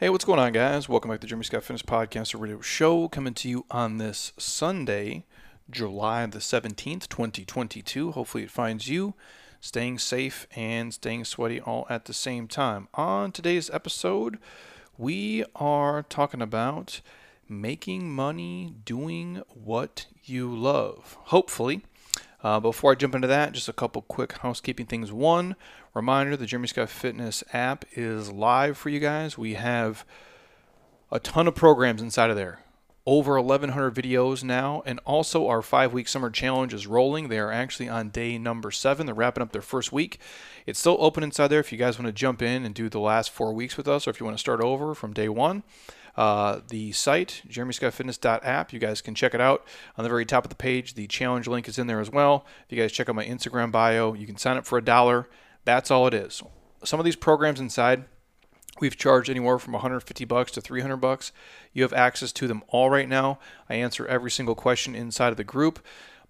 Hey, what's going on, guys? Welcome back to the Jeremy Scott Fitness Podcast, a radio show coming to you on this Sunday, July the 17th, 2022. Hopefully, it finds you staying safe and staying sweaty all at the same time. On today's episode, we are talking about making money doing what you love. Hopefully, uh, before I jump into that, just a couple quick housekeeping things. One reminder the Jeremy Scott Fitness app is live for you guys. We have a ton of programs inside of there. Over 1,100 videos now, and also our five week summer challenge is rolling. They are actually on day number seven. They're wrapping up their first week. It's still open inside there if you guys want to jump in and do the last four weeks with us, or if you want to start over from day one. Uh, the site, jeremyscottfitness.app. You guys can check it out on the very top of the page. The challenge link is in there as well. If you guys check out my Instagram bio, you can sign up for a dollar. That's all it is. Some of these programs inside, we've charged anywhere from 150 bucks to 300 bucks. You have access to them all right now. I answer every single question inside of the group.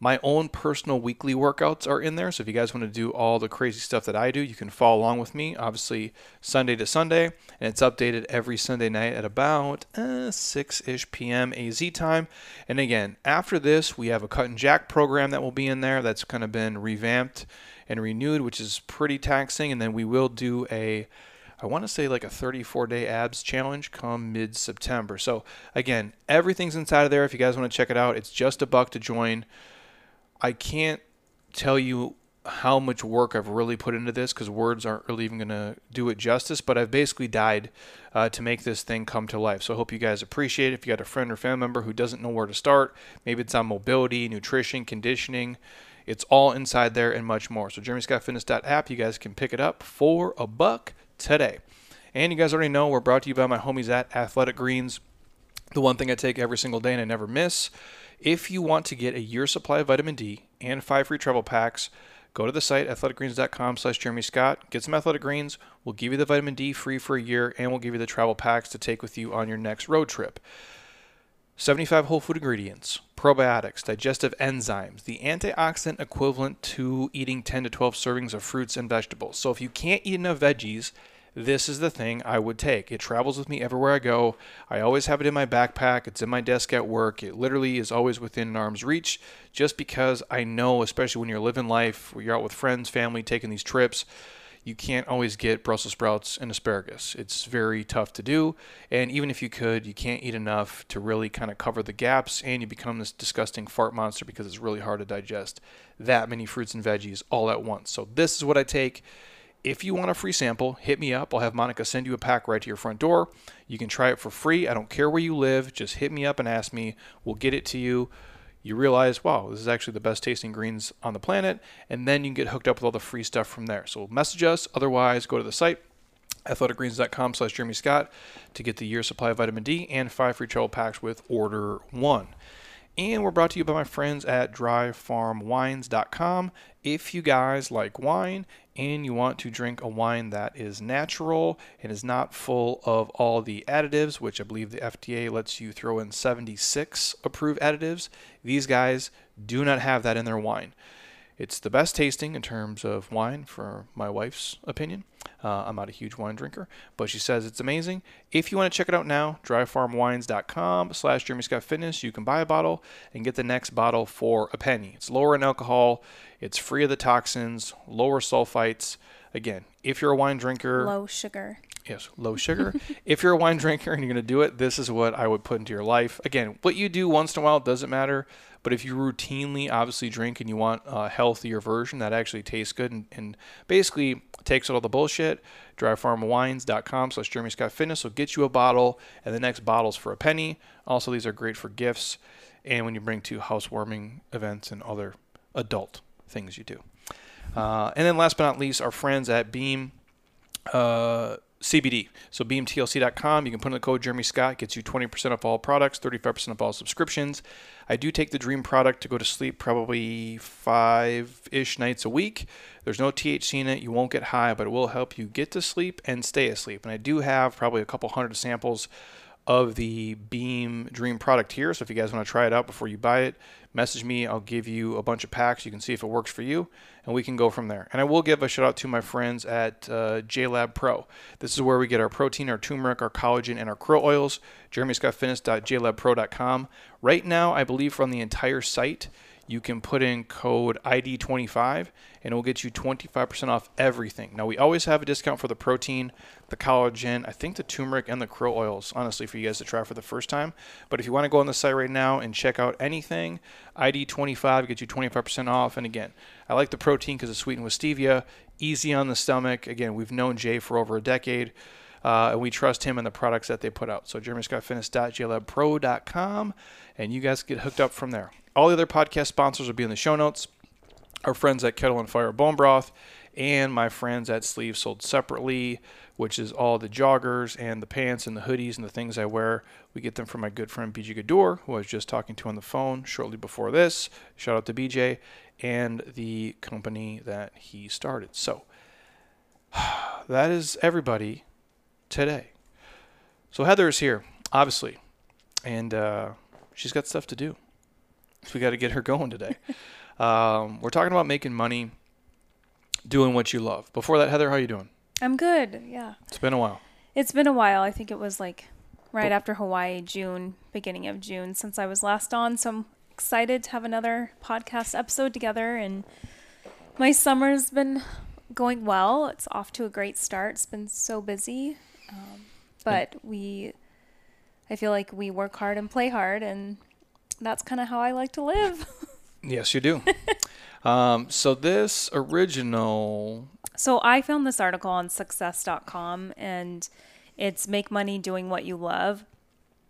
My own personal weekly workouts are in there. So if you guys want to do all the crazy stuff that I do, you can follow along with me, obviously Sunday to Sunday. And it's updated every Sunday night at about uh, 6 ish p.m. AZ time. And again, after this, we have a cut and jack program that will be in there that's kind of been revamped and renewed, which is pretty taxing. And then we will do a I want to say like a 34 day abs challenge come mid September. So, again, everything's inside of there. If you guys want to check it out, it's just a buck to join. I can't tell you how much work I've really put into this because words aren't really even going to do it justice, but I've basically died uh, to make this thing come to life. So I hope you guys appreciate it. If you got a friend or family member who doesn't know where to start, maybe it's on mobility, nutrition, conditioning, it's all inside there and much more. So jeremyscottfitness.app, you guys can pick it up for a buck today. And you guys already know we're brought to you by my homies at Athletic Greens. The one thing I take every single day and I never miss. If you want to get a year supply of vitamin D and five free travel packs, go to the site athleticgreens.com slash jeremy scott get some athletic greens we'll give you the vitamin d free for a year and we'll give you the travel packs to take with you on your next road trip 75 whole food ingredients probiotics digestive enzymes the antioxidant equivalent to eating 10 to 12 servings of fruits and vegetables so if you can't eat enough veggies this is the thing I would take. It travels with me everywhere I go. I always have it in my backpack. It's in my desk at work. It literally is always within arm's reach just because I know, especially when you're living life, you're out with friends, family, taking these trips, you can't always get Brussels sprouts and asparagus. It's very tough to do. And even if you could, you can't eat enough to really kind of cover the gaps and you become this disgusting fart monster because it's really hard to digest that many fruits and veggies all at once. So, this is what I take. If you want a free sample, hit me up. I'll have Monica send you a pack right to your front door. You can try it for free. I don't care where you live. Just hit me up and ask me. We'll get it to you. You realize, wow, this is actually the best tasting greens on the planet. And then you can get hooked up with all the free stuff from there. So message us. Otherwise, go to the site, athleticgreens.com slash Jeremy Scott to get the year supply of vitamin D and five free travel packs with order one. And we're brought to you by my friends at dryfarmwines.com. If you guys like wine and you want to drink a wine that is natural and is not full of all the additives, which I believe the FDA lets you throw in 76 approved additives, these guys do not have that in their wine. It's the best tasting in terms of wine, for my wife's opinion. Uh, I'm not a huge wine drinker, but she says it's amazing. If you want to check it out now, dryfarmwines.com slash Jeremy Scott Fitness, you can buy a bottle and get the next bottle for a penny. It's lower in alcohol, it's free of the toxins, lower sulfites. Again, if you're a wine drinker, low sugar. Yes, low sugar. if you're a wine drinker and you're going to do it, this is what I would put into your life. Again, what you do once in a while doesn't matter. But if you routinely obviously drink and you want a healthier version that actually tastes good and, and basically takes out all the bullshit, dryfarmwines.com slash Jeremy Scott Fitness will get you a bottle and the next bottle's for a penny. Also, these are great for gifts and when you bring to housewarming events and other adult things you do. Uh, and then last but not least, our friends at Beam. Uh, CBD. So beamtlc.com. You can put in the code Jeremy Scott, gets you 20% off all products, 35% off all subscriptions. I do take the Dream product to go to sleep probably five ish nights a week. There's no THC in it. You won't get high, but it will help you get to sleep and stay asleep. And I do have probably a couple hundred samples of the Beam Dream product here. So if you guys want to try it out before you buy it, message me. I'll give you a bunch of packs. You can see if it works for you, and we can go from there. And I will give a shout out to my friends at uh, JLab Pro. This is where we get our protein, our turmeric, our collagen, and our krill oils. JeremyScottFitness.jlabpro.com. Right now, I believe from the entire site, you can put in code ID25 and it will get you 25% off everything. Now, we always have a discount for the protein, the collagen, I think the turmeric, and the krill oils, honestly, for you guys to try for the first time. But if you want to go on the site right now and check out anything, ID25 gets you 25% off. And again, I like the protein because it's sweetened with stevia, easy on the stomach. Again, we've known Jay for over a decade. Uh, and we trust him and the products that they put out. So jeremyscottfitness.jlabpro.com, and you guys get hooked up from there. All the other podcast sponsors will be in the show notes. Our friends at Kettle and Fire Bone Broth and my friends at Sleeve Sold Separately, which is all the joggers and the pants and the hoodies and the things I wear. We get them from my good friend BJ Gaddour, who I was just talking to on the phone shortly before this. Shout out to BJ and the company that he started. So that is everybody today. So Heather is here, obviously, and uh, she's got stuff to do. So we got to get her going today. um, we're talking about making money, doing what you love. Before that, Heather, how you doing? I'm good. Yeah. It's been a while. It's been a while. I think it was like right after Hawaii, June, beginning of June, since I was last on. So I'm excited to have another podcast episode together. And my summer's been going well. It's off to a great start. It's been so busy. Um, but we, I feel like we work hard and play hard, and that's kind of how I like to live. yes, you do. um, so this original. So I found this article on success.com and it's make money doing what you love.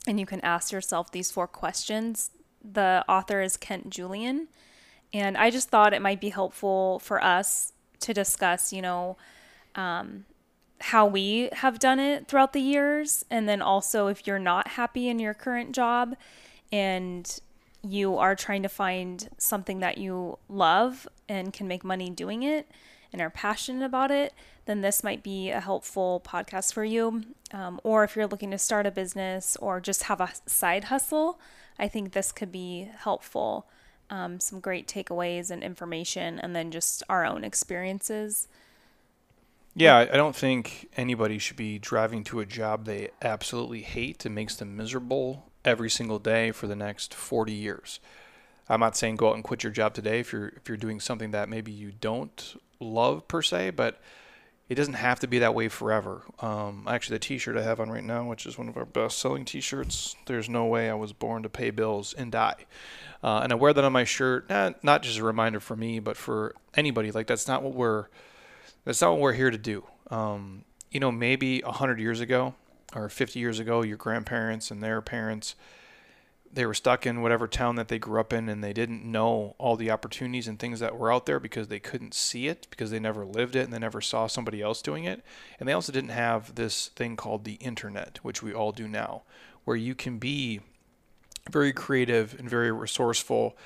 And you can ask yourself these four questions. The author is Kent Julian. And I just thought it might be helpful for us to discuss, you know, um, how we have done it throughout the years. And then also, if you're not happy in your current job, and you are trying to find something that you love and can make money doing it and are passionate about it, then this might be a helpful podcast for you. Um, or if you're looking to start a business or just have a side hustle, I think this could be helpful. Um, some great takeaways and information, and then just our own experiences. Yeah, I don't think anybody should be driving to a job they absolutely hate and makes them miserable every single day for the next 40 years. I'm not saying go out and quit your job today if you're if you're doing something that maybe you don't love per se, but it doesn't have to be that way forever. Um, actually, the T-shirt I have on right now, which is one of our best-selling T-shirts, "There's no way I was born to pay bills and die," uh, and I wear that on my shirt, not not just a reminder for me, but for anybody. Like that's not what we're that's not what we're here to do. Um, you know, maybe a hundred years ago, or 50 years ago, your grandparents and their parents, they were stuck in whatever town that they grew up in and they didn't know all the opportunities and things that were out there because they couldn't see it because they never lived it and they never saw somebody else doing it. And they also didn't have this thing called the internet, which we all do now, where you can be very creative and very resourceful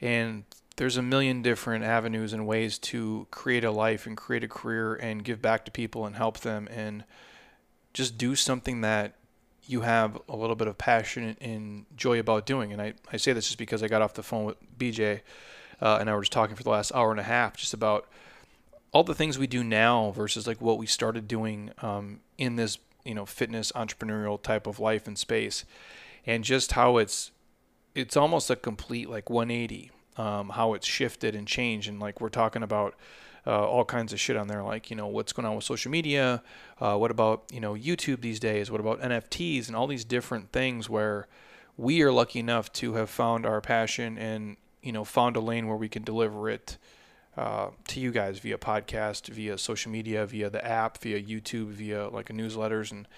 and there's a million different avenues and ways to create a life and create a career and give back to people and help them and just do something that you have a little bit of passion and joy about doing. And I, I say this just because I got off the phone with BJ uh, and I were just talking for the last hour and a half just about all the things we do now versus like what we started doing um, in this you know fitness entrepreneurial type of life and space and just how it's it's almost a complete like 180 um, how it's shifted and changed. And like we're talking about uh, all kinds of shit on there, like you know what's going on with social media, uh, what about you know YouTube these days, what about NFTs and all these different things where we are lucky enough to have found our passion and you know found a lane where we can deliver it uh, to you guys via podcast, via social media, via the app, via YouTube, via like newsletters, and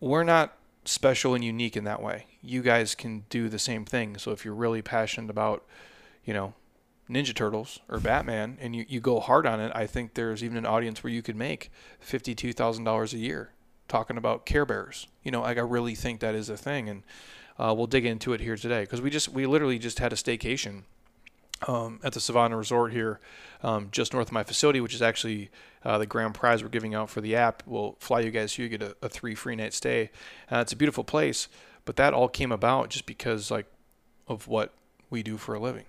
we're not special and unique in that way. You guys can do the same thing. So if you're really passionate about, you know, Ninja Turtles or Batman and you, you go hard on it, I think there's even an audience where you could make $52,000 a year talking about Care Bears. You know, like I really think that is a thing. And uh, we'll dig into it here today because we just, we literally just had a staycation um, at the Savannah Resort here, um, just north of my facility, which is actually uh, the grand prize we're giving out for the app. We'll fly you guys here, you get a, a three free night stay. Uh, it's a beautiful place, but that all came about just because like of what we do for a living.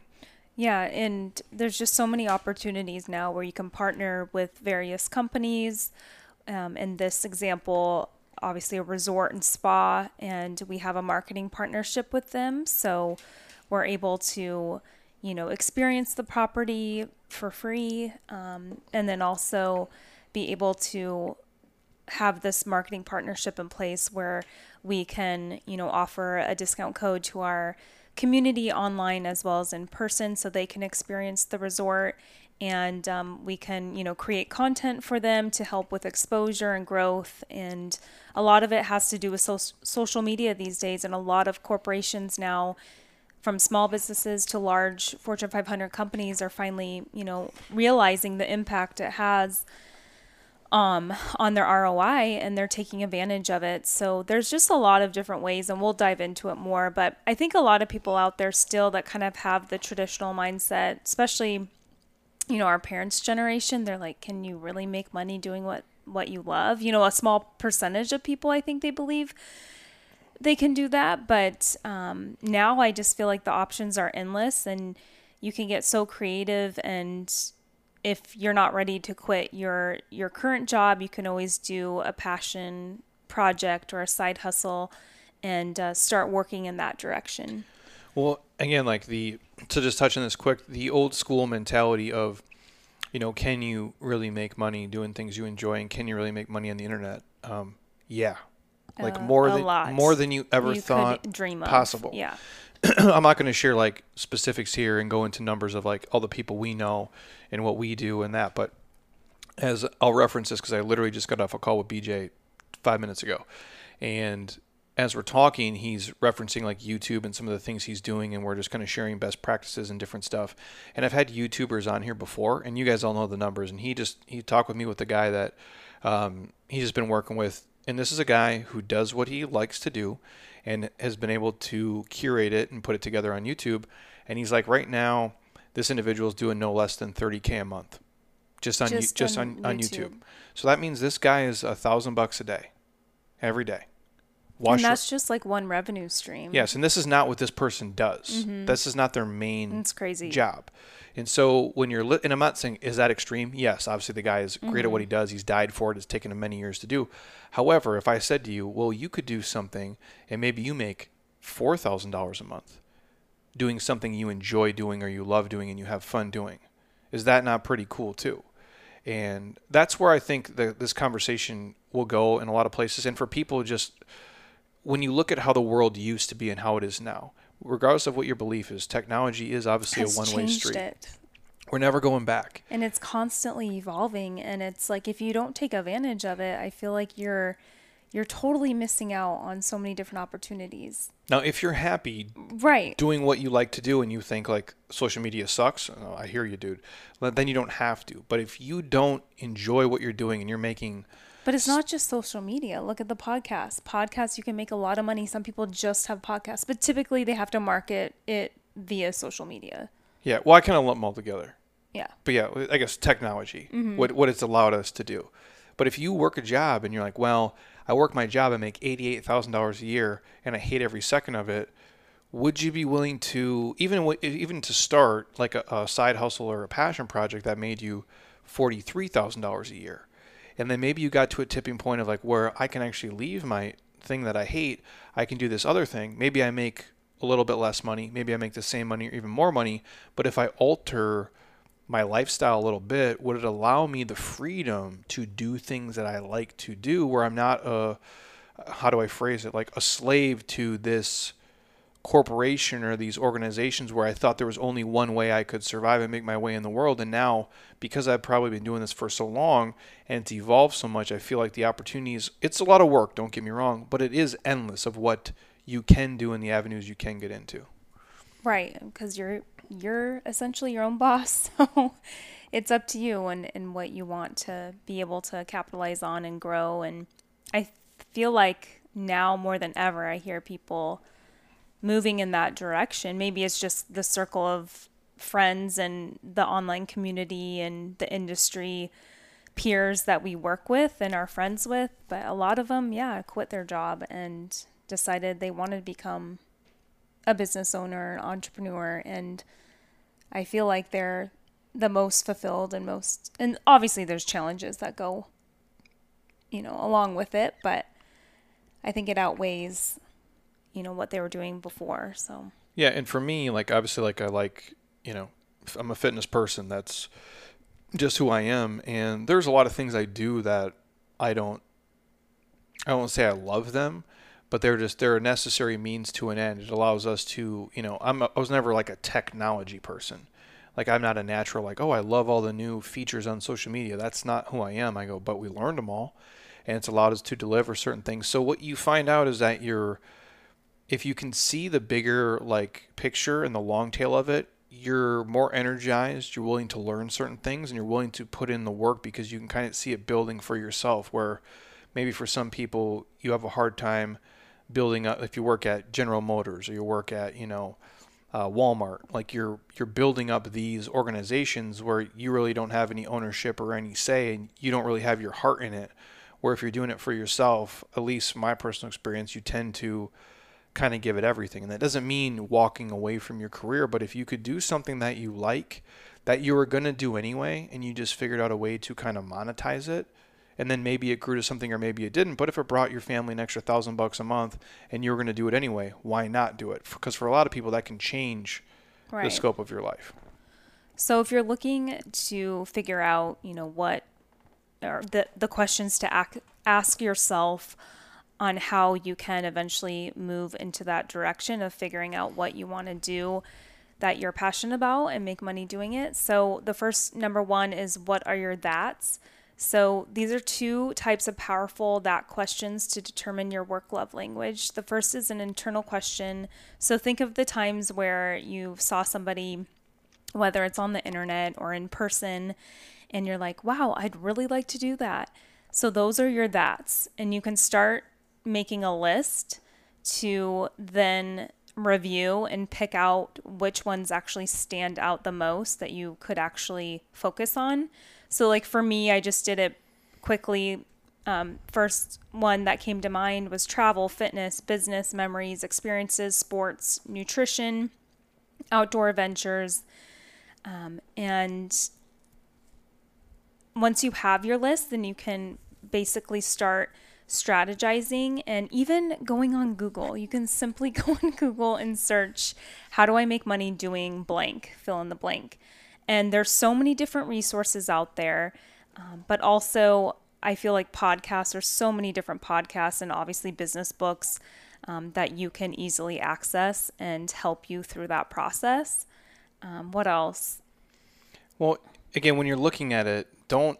Yeah, and there's just so many opportunities now where you can partner with various companies. Um, in this example, obviously a resort and spa, and we have a marketing partnership with them. So we're able to, you know, experience the property for free, um, and then also be able to have this marketing partnership in place where we can, you know, offer a discount code to our community online as well as in person so they can experience the resort. And um, we can you know create content for them to help with exposure and growth. And a lot of it has to do with so- social media these days and a lot of corporations now from small businesses to large fortune 500 companies are finally you know realizing the impact it has um, on their ROI and they're taking advantage of it. So there's just a lot of different ways, and we'll dive into it more. But I think a lot of people out there still that kind of have the traditional mindset, especially you know our parents' generation. They're like, can you really make money doing what what you love? You know, a small percentage of people I think they believe they can do that, but um, now I just feel like the options are endless and you can get so creative and if you're not ready to quit your your current job, you can always do a passion project or a side hustle and uh, start working in that direction. Well, again, like the to just touch on this quick, the old school mentality of, you know, can you really make money doing things you enjoy, and can you really make money on the internet? Um, yeah, like Uh, more than lot. more than you ever You thought dream of. possible. Yeah. I'm not going to share like specifics here and go into numbers of like all the people we know and what we do and that, but as I'll reference this because I literally just got off a call with BJ five minutes ago, and as we're talking, he's referencing like YouTube and some of the things he's doing, and we're just kind of sharing best practices and different stuff. And I've had YouTubers on here before, and you guys all know the numbers. And he just he talked with me with the guy that um, he's just been working with, and this is a guy who does what he likes to do, and has been able to curate it and put it together on YouTube. And he's like, right now, this individual is doing no less than 30k a month, just on Just just on on, on YouTube. YouTube. So that means this guy is a thousand bucks a day, every day. and Wash your- that's just like one revenue stream. Yes, and this is not what this person does. Mm-hmm. This is not their main It's crazy. job. And so when you're, li- and I'm not saying is that extreme. Yes, obviously the guy is great at what he Mm-hmm. does. He's died for it. It's taken him many years to do. However, if I said to you, well, you could do something, and maybe you make four thousand dollars a month, doing something you enjoy doing or you love doing and you have fun doing, is that not pretty cool too? And that's where I think that this conversation will go in a lot of places. And for people just when you look at how the world used to be and how it is now, regardless of what your belief is, technology is obviously Has a one-way street. it. We're never going back. and it's constantly evolving and it's like if you don't take advantage of it i feel like you're you're totally missing out on so many different opportunities Now, if you're happy right doing what you like to do and you think like social media sucks, oh, I hear you, dude. Then you don't have to. But if you don't enjoy what you're doing and you're making but it's not just social media look at the podcast podcasts you can make a lot of money some people just have podcasts but typically they have to market it via social media yeah, well, I kind of lump them all together. Yeah but yeah, I guess technology, mm-hmm. what what it's allowed us to do. But if you work a job and you're like, well, I work my job and make eighty-eight thousand dollars a year, and I hate every second of it, would you be willing to even even to start like a, a side hustle or a passion project that made you forty-three thousand dollars a year, and then maybe you got to a tipping point of like where I can actually leave my thing that I hate, I can do this other thing. Maybe I make a little bit less money, maybe I make the same money or even more money, but if I alter my lifestyle a little bit, would it allow me the freedom to do things that I like to do where I'm not a how do I phrase it like a slave to this corporation or these organizations where I thought there was only one way I could survive and make my way in the world? And now because I've probably been doing this for so long and it's evolved so much I feel like the opportunities it's a lot of work don't get me wrong but it is endless of what you can do and the avenues you can get into right because you're you're essentially your own boss so it's up to you and, and what you want to be able to capitalize on and grow and i feel like now more than ever i hear people moving in that direction maybe it's just the circle of friends and the online community and the industry peers that we work with and are friends with. But a lot of them, yeah, quit their job and decided they wanted to become a business owner, an entrepreneur. And I feel like they're the most fulfilled and most, and obviously there's challenges that go, you know, along with it. But I think it outweighs, you know, what they were doing before. So. Yeah, and for me, like obviously, like I like, you know, I'm a fitness person. That's just who I am, and there's a lot of things I do that I don't. I don't say I love them, but they're just they're a necessary means to an end. It allows us to, you know, I'm a, I was never like a technology person. Like I'm not a natural like, oh, I love all the new features on social media. That's not who I am. I go, but we learned them all, and it's allowed us to deliver certain things. So what you find out is that you're if you can see the bigger like picture and the long tail of it, you're more energized, you're willing to learn certain things, and you're willing to put in the work because you can kind of see it building for yourself. Where maybe for some people, you have a hard time building up. If you work at General Motors or you work at, you know, uh, Walmart, like you're you're building up these organizations where you really don't have any ownership or any say, and you don't really have your heart in it. Where if you're doing it for yourself, at least my personal experience, you tend to kind of give it everything. And that doesn't mean walking away from your career, but if you could do something that you like, that you were going to do anyway, and you just figured out a way to kind of monetize it, and then maybe it grew to something or maybe it didn't. But if it brought your family an extra thousand bucks a month and you were going to do it anyway, why not do it? Because for a lot of people, that can change right. the scope of your life. So if you're looking to figure out, you know, what or the the questions to ask, ask yourself on how you can eventually move into that direction of figuring out what you want to do that you're passionate about and make money doing it. So, the first number one is what are your that's? So, these are two types of powerful that questions to determine your work love language. The first is an internal question. So, think of the times where you saw somebody, whether it's on the internet or in person, and you're like, wow, I'd really like to do that. So, those are your that's. And you can start making a list to then review and pick out which ones actually stand out the most that you could actually focus on. So, like for me, I just did it quickly. Um, first one that came to mind was travel, fitness, business, memories, experiences, sports, nutrition, outdoor adventures. Um, and once you have your list, then you can basically start strategizing and even going on Google. You can simply go on Google and search, How do I make money doing blank? Fill in the blank. And there's so many different resources out there, um, but also I feel like podcasts, there's so many different podcasts and obviously business books um, that you can easily access and help you through that process. Um, what else? Well, again, when you're looking at it, don't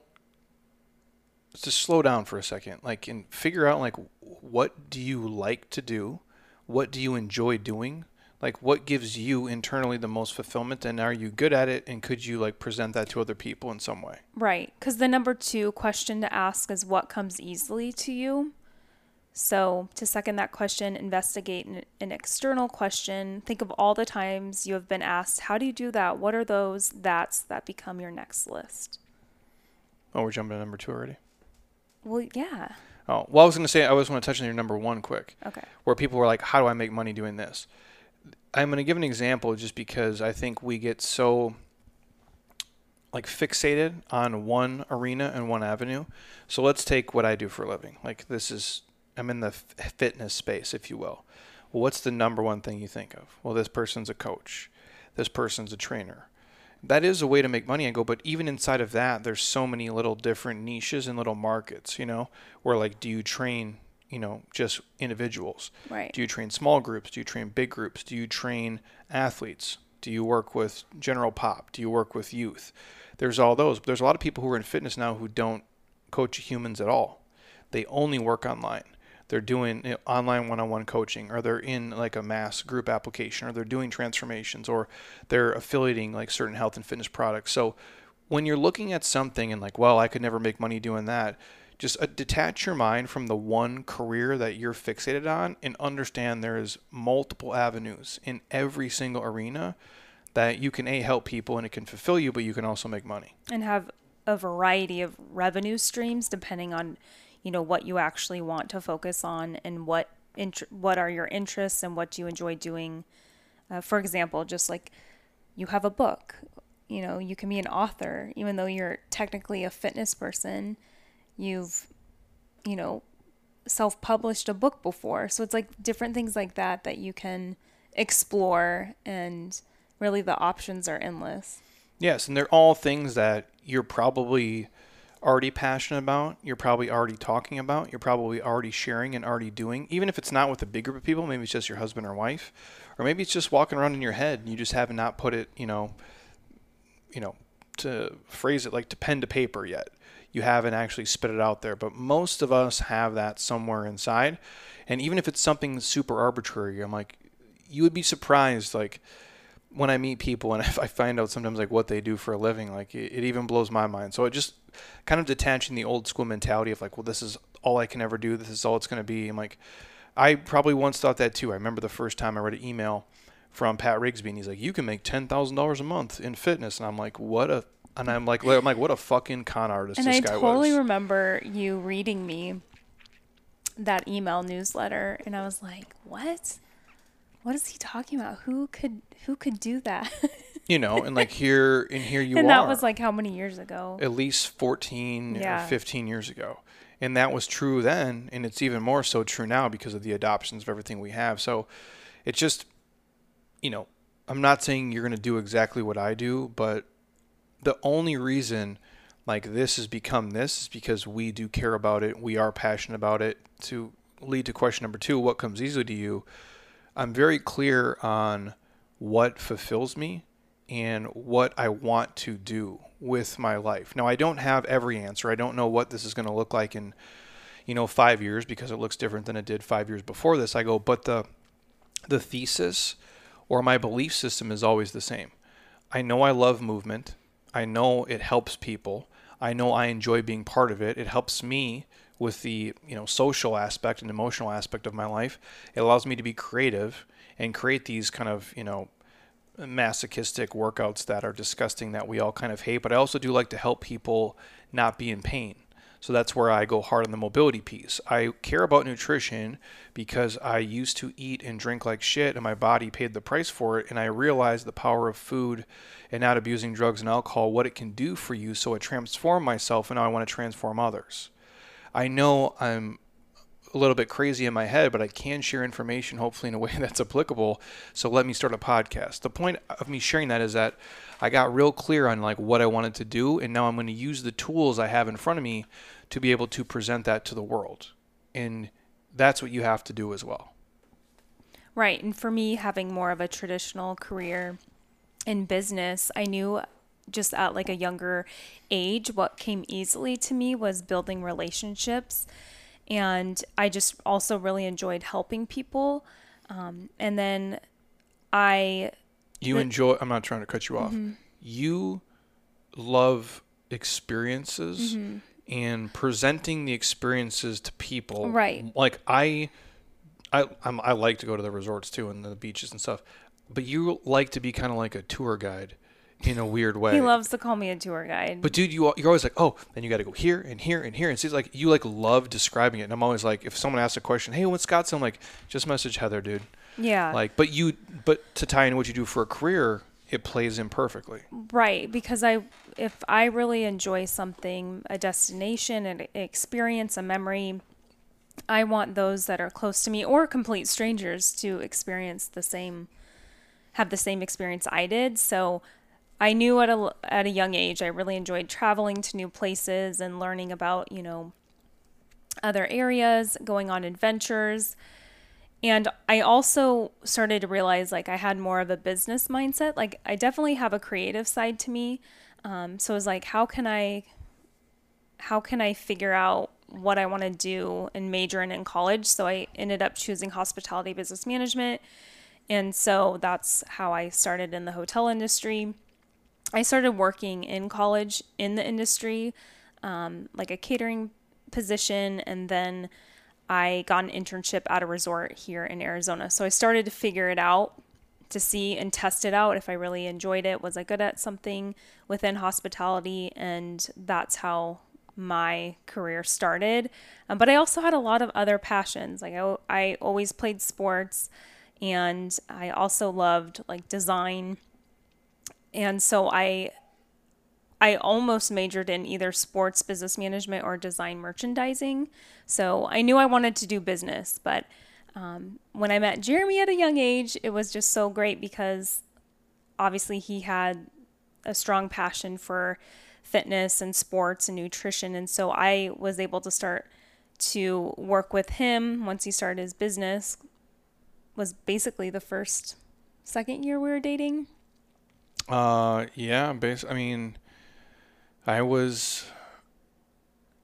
just slow down for a second like and figure out like what do you like to do what do you enjoy doing like what gives you internally the most fulfillment and are you good at it and could you like present that to other people in some way right because the number two question to ask is what comes easily to you so to second that question investigate an, an external question think of all the times you have been asked how do you do that what are those that's that become your next list oh we're jumping to number two already well, yeah. Oh, well, I was going to say, I always want to touch on your number one quick. Okay. Where people were like, how do I make money doing this? I'm going to give an example just because I think we get so like fixated on one arena and one avenue. So let's take what I do for a living. Like this is, I'm in the fitness space, if you will. Well, what's the number one thing you think of? Well, this person's a coach. This person's a trainer that is a way to make money. I go, but even inside of that, there's so many little different niches and little markets, you know, where like, do you train, you know, just individuals? Right. Do you train small groups? Do you train big groups? Do you train athletes? Do you work with general pop? Do you work with youth? There's all those. But there's a lot of people who are in fitness now who don't coach humans at all. They only work online they're doing you know, online one-on-one coaching or they're in like a mass group application or they're doing transformations or they're affiliating like certain health and fitness products so when you're looking at something and like well i could never make money doing that just uh, detach your mind from the one career that you're fixated on and understand there is multiple avenues in every single arena that you can a help people and it can fulfill you, but you can also make money. and have a variety of revenue streams depending on you know what you actually want to focus on and what int- what are your interests and what do you enjoy doing. Uh, for example just like you have a book. You know you can be an author even though you're technically a fitness person you've you know self-published a book before so it's like different things like that that you can explore and really the options are endless Yes, and they're all things that you're probably already passionate about, you're probably already talking about, you're probably already sharing and already doing. Even if it's not with a big group of people, maybe it's just your husband or wife, or maybe it's just walking around in your head and you just have not put it, you know, you know, to phrase it like to pen to paper yet. You haven't actually spit it out there, but most of us have that somewhere inside. And even if it's something super arbitrary, I'm like, you would be surprised, like when I meet people and if I find out sometimes like what they do for a living, like it, it even blows my mind. So it just kind of detaching the old school mentality of like, well, this is all I can ever do. This is all it's going to be. I'm like, I probably once thought that too. I remember the first time I read an email from Pat Rigsby and he's like, you can make ten thousand dollars a month in fitness, and I'm like, what a and I'm like, I'm like, what a fucking con artist And this I guy totally was. I totally remember you reading me that email newsletter, and I was like, "What? What is he talking about? Who could who could do that?" you know, and like here and here you and are. that was like how many years ago? at least 14 Yeah. or 15 years ago. And that was true then, and it's even more so true now because of the adoptions of everything we have. So it's just, you know, I'm not saying you're going to do exactly what I do, but the only reason like this has become this is because we do care about it. We are passionate about it. To lead to question number two, what comes easily to you? I'm very clear on what fulfills me and what I want to do with my life. Now, I don't have every answer. I don't know what this is going to look like in, you know, five years because it looks different than it did five years before this. I go, but the the thesis or my belief system is always the same. I know I love movement. I know it helps people. I know I enjoy being part of it. It helps me with the, you know, social aspect and emotional aspect of my life. It allows me to be creative and create these kind of, you know, masochistic workouts that are disgusting that we all kind of hate, but I also do like to help people not be in pain. So that's where I go hard on the mobility piece. I care about nutrition because I used to eat and drink like shit and my body paid the price for it and I realized the power of food and not abusing drugs and alcohol, what it can do for you. So I transformed myself and now I want to transform others. I know I'm a little bit crazy in my head, but I can share information hopefully in a way that's applicable. So let me start a podcast. The point of me sharing that is that I got real clear on like what I wanted to do, and now I'm going to use the tools I have in front of me to be able to present that to the world. And that's what you have to do as well. Right. And for me, having more of a traditional career in business, I knew just at like a younger age, what came easily to me was building relationships. And I just also really enjoyed helping people. Um, and then I, You enjoy, I'm not trying to cut you off. Mm-hmm. You love experiences and presenting the experiences to people. Right. Like I, I, I'm, I like to go to the resorts too and the beaches and stuff, but you like to be kind of like a tour guide in a weird way. he loves to call me a tour guide. But dude, you you're always like, oh, then you got to go here and here and here, and see, it's like you like love describing it. And I'm always like, if someone asks a question, hey, what's Scottsdale? I'm like, just message Heather, dude. Yeah. Like, but you, but to tie in what you do for a career, it plays in perfectly. Right, because I if I really enjoy something, a destination, an experience, a memory, I want those that are close to me or complete strangers to experience the same have the same experience I did. So I knew at a at a young age I really enjoyed traveling to new places and learning about, you know, other areas, going on adventures. And I also started to realize like I had more of a business mindset. Like I definitely have a creative side to me. Um, so I was like, how can I, how can I figure out what I want to do and major in in college? So I ended up choosing hospitality business management. And so that's how I started in the hotel industry. I started working in college in the industry, um, like a catering position, and then I got an internship at a resort here in Arizona. So I started to figure it out to see and test it out if I really enjoyed it. Was I good at something within hospitality? And that's how my career started. Um, but I also had a lot of other passions. Like I, I always played sports and I also loved like design. And so I I almost majored in either sports business management or design merchandising. So I knew I wanted to do business, but um, when I met Jeremy at a young age, it was just so great because obviously he had a strong passion for fitness and sports and nutrition. And so I was able to start to work with him once he started his business was basically the first second year we were dating. Uh yeah, base I mean I was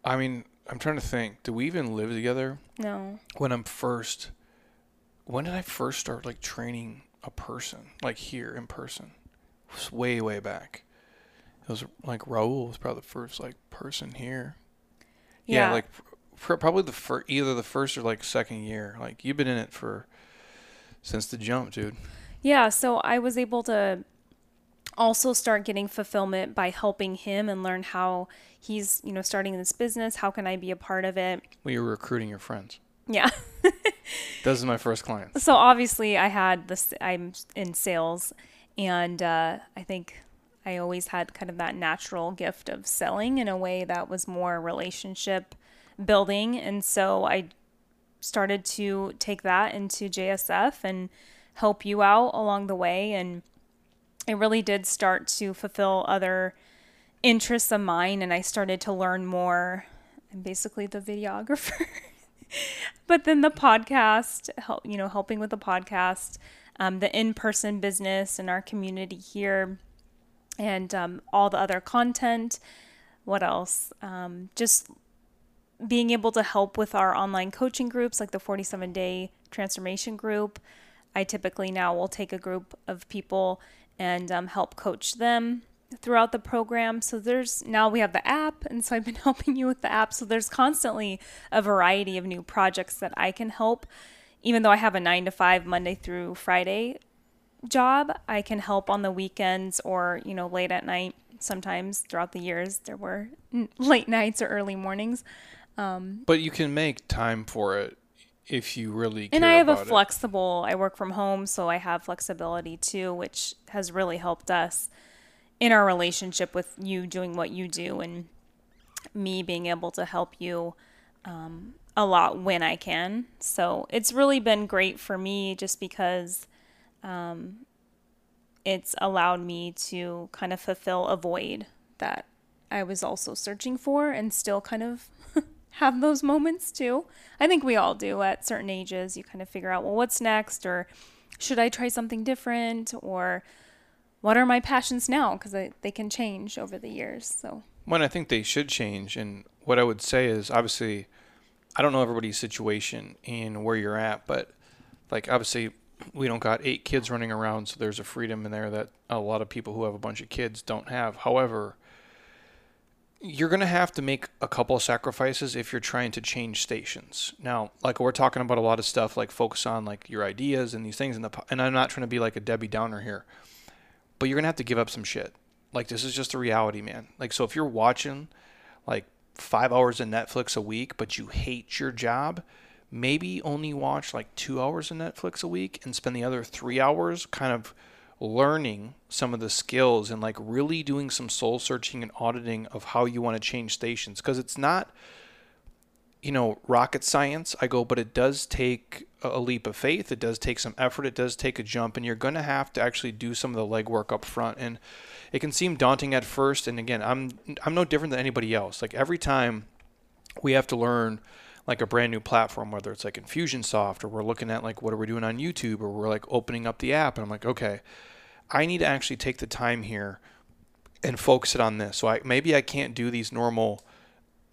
I mean, I'm trying to think. Do we even live together? No. When I'm first when did I first start like training a person like here in person? It was way way back. It was like Raul was probably the first like person here. Yeah, Yeah. like pr- probably the first either the first or like second year. Like you've been in it for since the jump, dude. Yeah, so I was able to also start getting fulfillment by helping him and learn how he's, you know, starting this business. How can I be a part of it? Well, you're recruiting your friends. Yeah. This is my first client. so obviously I had this I'm in sales and uh, I think I always had kind of that natural gift of selling in a way that was more relationship building and so I started to take that into JSF and help you out along the way and it really did start to fulfill other interests of mine and I started to learn more. I'm basically the videographer. But then the podcast help you know helping with the podcast um, the in-person business in our community here and um, all the other content. What else? Um, just being able to help with our online coaching groups like the 47 day transformation group. I typically now will take a group of people and um, help coach them throughout the program. So there's now we have the app and so i've been helping you with the app. So there's constantly a variety of new projects that i can help. Even though i have a nine to five monday through friday job i can help on the weekends or you know late at night. Sometimes throughout the years there were late nights or early mornings. But you can make time for it if you really care and I have a about it. flexible. I work from home, so I have flexibility too, which has really helped us in our relationship with you doing what you do and me being able to help you um, a lot when I can. So it's really been great for me just because um, it's allowed me to kind of fulfill a void that I was also searching for and still kind of have those moments too. I think we all do at certain ages. You kind of figure out, well, what's next? Or should I try something different? Or what are my passions now? Because they can change over the years. So, When I think they should change, and what I would say is obviously, I don't know everybody's situation and where you're at, but like obviously, we don't got eight kids running around, so there's a freedom in there that a lot of people who have a bunch of kids don't have. However, you're going to have to make a couple of sacrifices if you're trying to change stations. Now, like we're talking about a lot of stuff like focus on like your ideas and these things And the and I'm not trying to be like a Debbie Downer here. But you're going to have to give up some shit. Like this is just a reality, man. Like so if you're watching like 5 hours of Netflix a week but you hate your job, maybe only watch like 2 hours of Netflix a week and spend the other 3 hours kind of learning some of the skills and like really doing some soul searching and auditing of how you want to change stations. Because it's not you know rocket science i go but it does take a leap of faith. It does take some effort. It does take a jump and you're going to have to actually do some of the legwork up front. And it can seem daunting at first and again i'm i'm no different than anybody else. Like every time we have to learn like a brand new platform whether it's like infusionsoft or we're looking at like what are we doing on youtube or we're like opening up the app and i'm like okay i need to actually take the time here and focus it on this. So i maybe i can't do these normal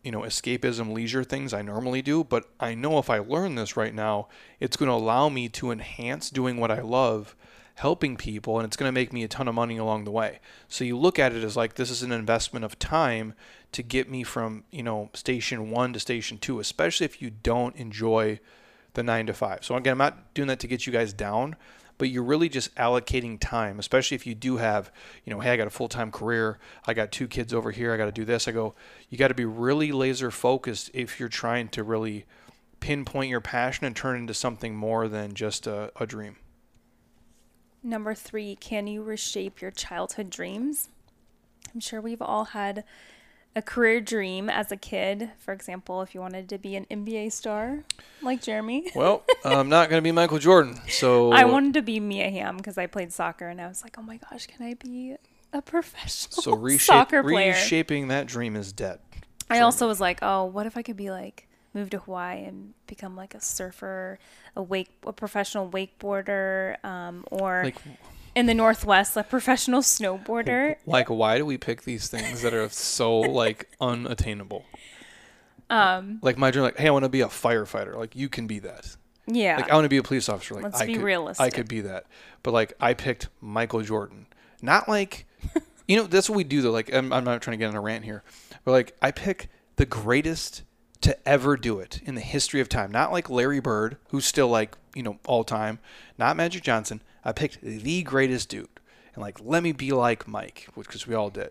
you know escapism leisure things i normally do but i know if i learn this right now it's going to allow me to enhance doing what i love helping people and it's going to make me a ton of money along the way. So you look at it as like this is an investment of time to get me from you know station one to station two especially if you don't enjoy the nine to five so again i'm not doing that to get you guys down but you're really just allocating time, especially if you do have, you know, hey, I got a full time career, I got two kids over here, I got to do this. I go, you got to be really laser focused if you're trying to really pinpoint your passion and turn into something more than just a, a dream. Number three, can you reshape your childhood dreams? I'm sure we've all had a career dream as a kid. For example, if you wanted to be an NBA star like Jeremy. Well, I'm not going to be Michael Jordan. So I wanted to be Mia Hamm because I played soccer and I was like, oh my gosh, can I be a professional so reshape, soccer player? reshaping that dream is dead. I also was like, oh, what if I could be like move to Hawaii and become like a surfer, a wake, a professional wakeboarder, um, or Like, in the Northwest, a professional snowboarder. like, why do we pick these things that are so like unattainable? Um, Like my dream, like, hey, I want to be a firefighter. Like, you can be that. yeah. Like, I want to be a police officer. Like, Let's I be could, I could be that. But like, I picked Michael Jordan. Not like, you know, that's what we do though. Like, I'm, I'm not trying to get on a rant here, but like, I pick the greatest to ever do it in the history of time. Not like Larry Bird, who's still like, you know, all time. Not Magic Johnson. I picked the greatest dude, and like, let me be like Mike, which because we all did.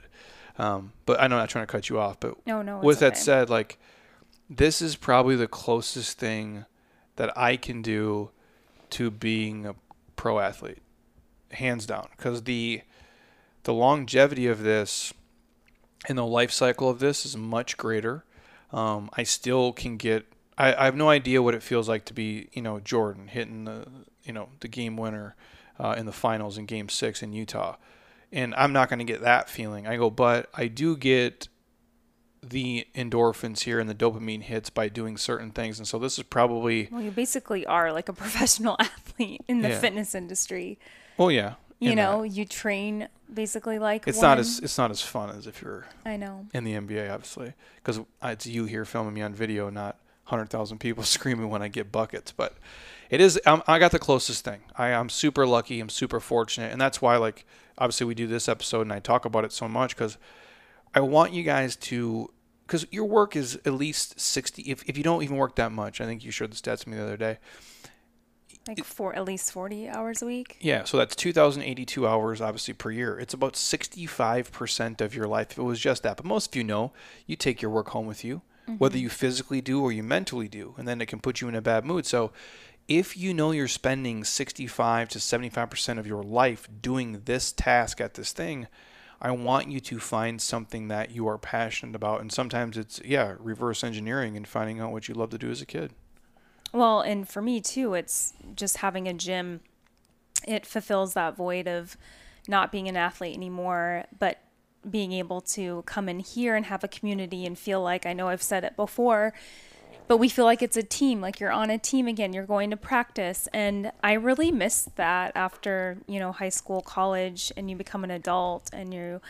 Um, but I know I'm not trying to cut you off, but no, no. with that said, like this is probably the closest thing that I can do to being a pro athlete, hands down. Because the the longevity of this and the life cycle of this is much greater. Um, I still can get. I, I have no idea what it feels like to be, you know, Jordan hitting the, you know, the game winner uh, in the finals in Game Six in Utah, and I'm not going to get that feeling. I go, but I do get the endorphins here and the dopamine hits by doing certain things. And so this is probably, Well, you basically are like a professional athlete in the Yeah. fitness industry. oh yeah, You know, that. you train basically like it's one. not as it's not as fun as if you're I know. in the NBA, obviously, because it's you here filming me on video, not hundred thousand people screaming when I get buckets. But it is. Um, I got the closest thing. I, I'm super lucky. I'm super fortunate, and that's why, like, obviously, we do this episode and I talk about it so much because I want you guys to. Because your work is at least 60. If, if you don't even work that much, I think you showed the stats to me the other day. Like for at least 40 hours a week. Yeah, so that's 2,082 hours, obviously, per year. It's about 65% of your life if it was just that. But most of you know you take your work home with you, whether you physically do or you mentally do, and then it can put you in a bad mood. So if you know you're spending 65 to 75% of your life doing this task at this thing, I want you to find something that you are passionate about. And sometimes it's, yeah, reverse engineering and finding out what you love to do as a kid. Well, and for me too, it's just having a gym. It fulfills that void of not being an athlete anymore, but being able to come in here and have a community and feel like I know I've said it before, but we feel like it's a team, like you're on a team again, you're going to practice. And I really missed that after, you know, high school, college, and you become an adult and you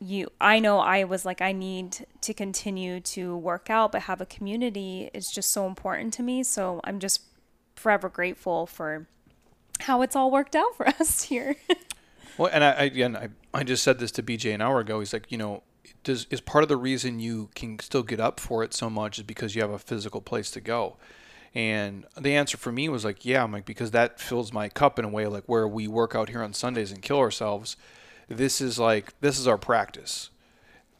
you I know I was like I need to continue to work out but have a community is just so important to me so I'm just forever grateful for how it's all worked out for us here. Well, and I, I again, I, I just said this to BJ an hour ago. He's like, you know, does is part of the reason you can still get up for it so much is because you have a physical place to go. And the answer for me was like, yeah, I'm like because that fills my cup in a way like where we work out here on Sundays and kill ourselves. This is like this is our practice.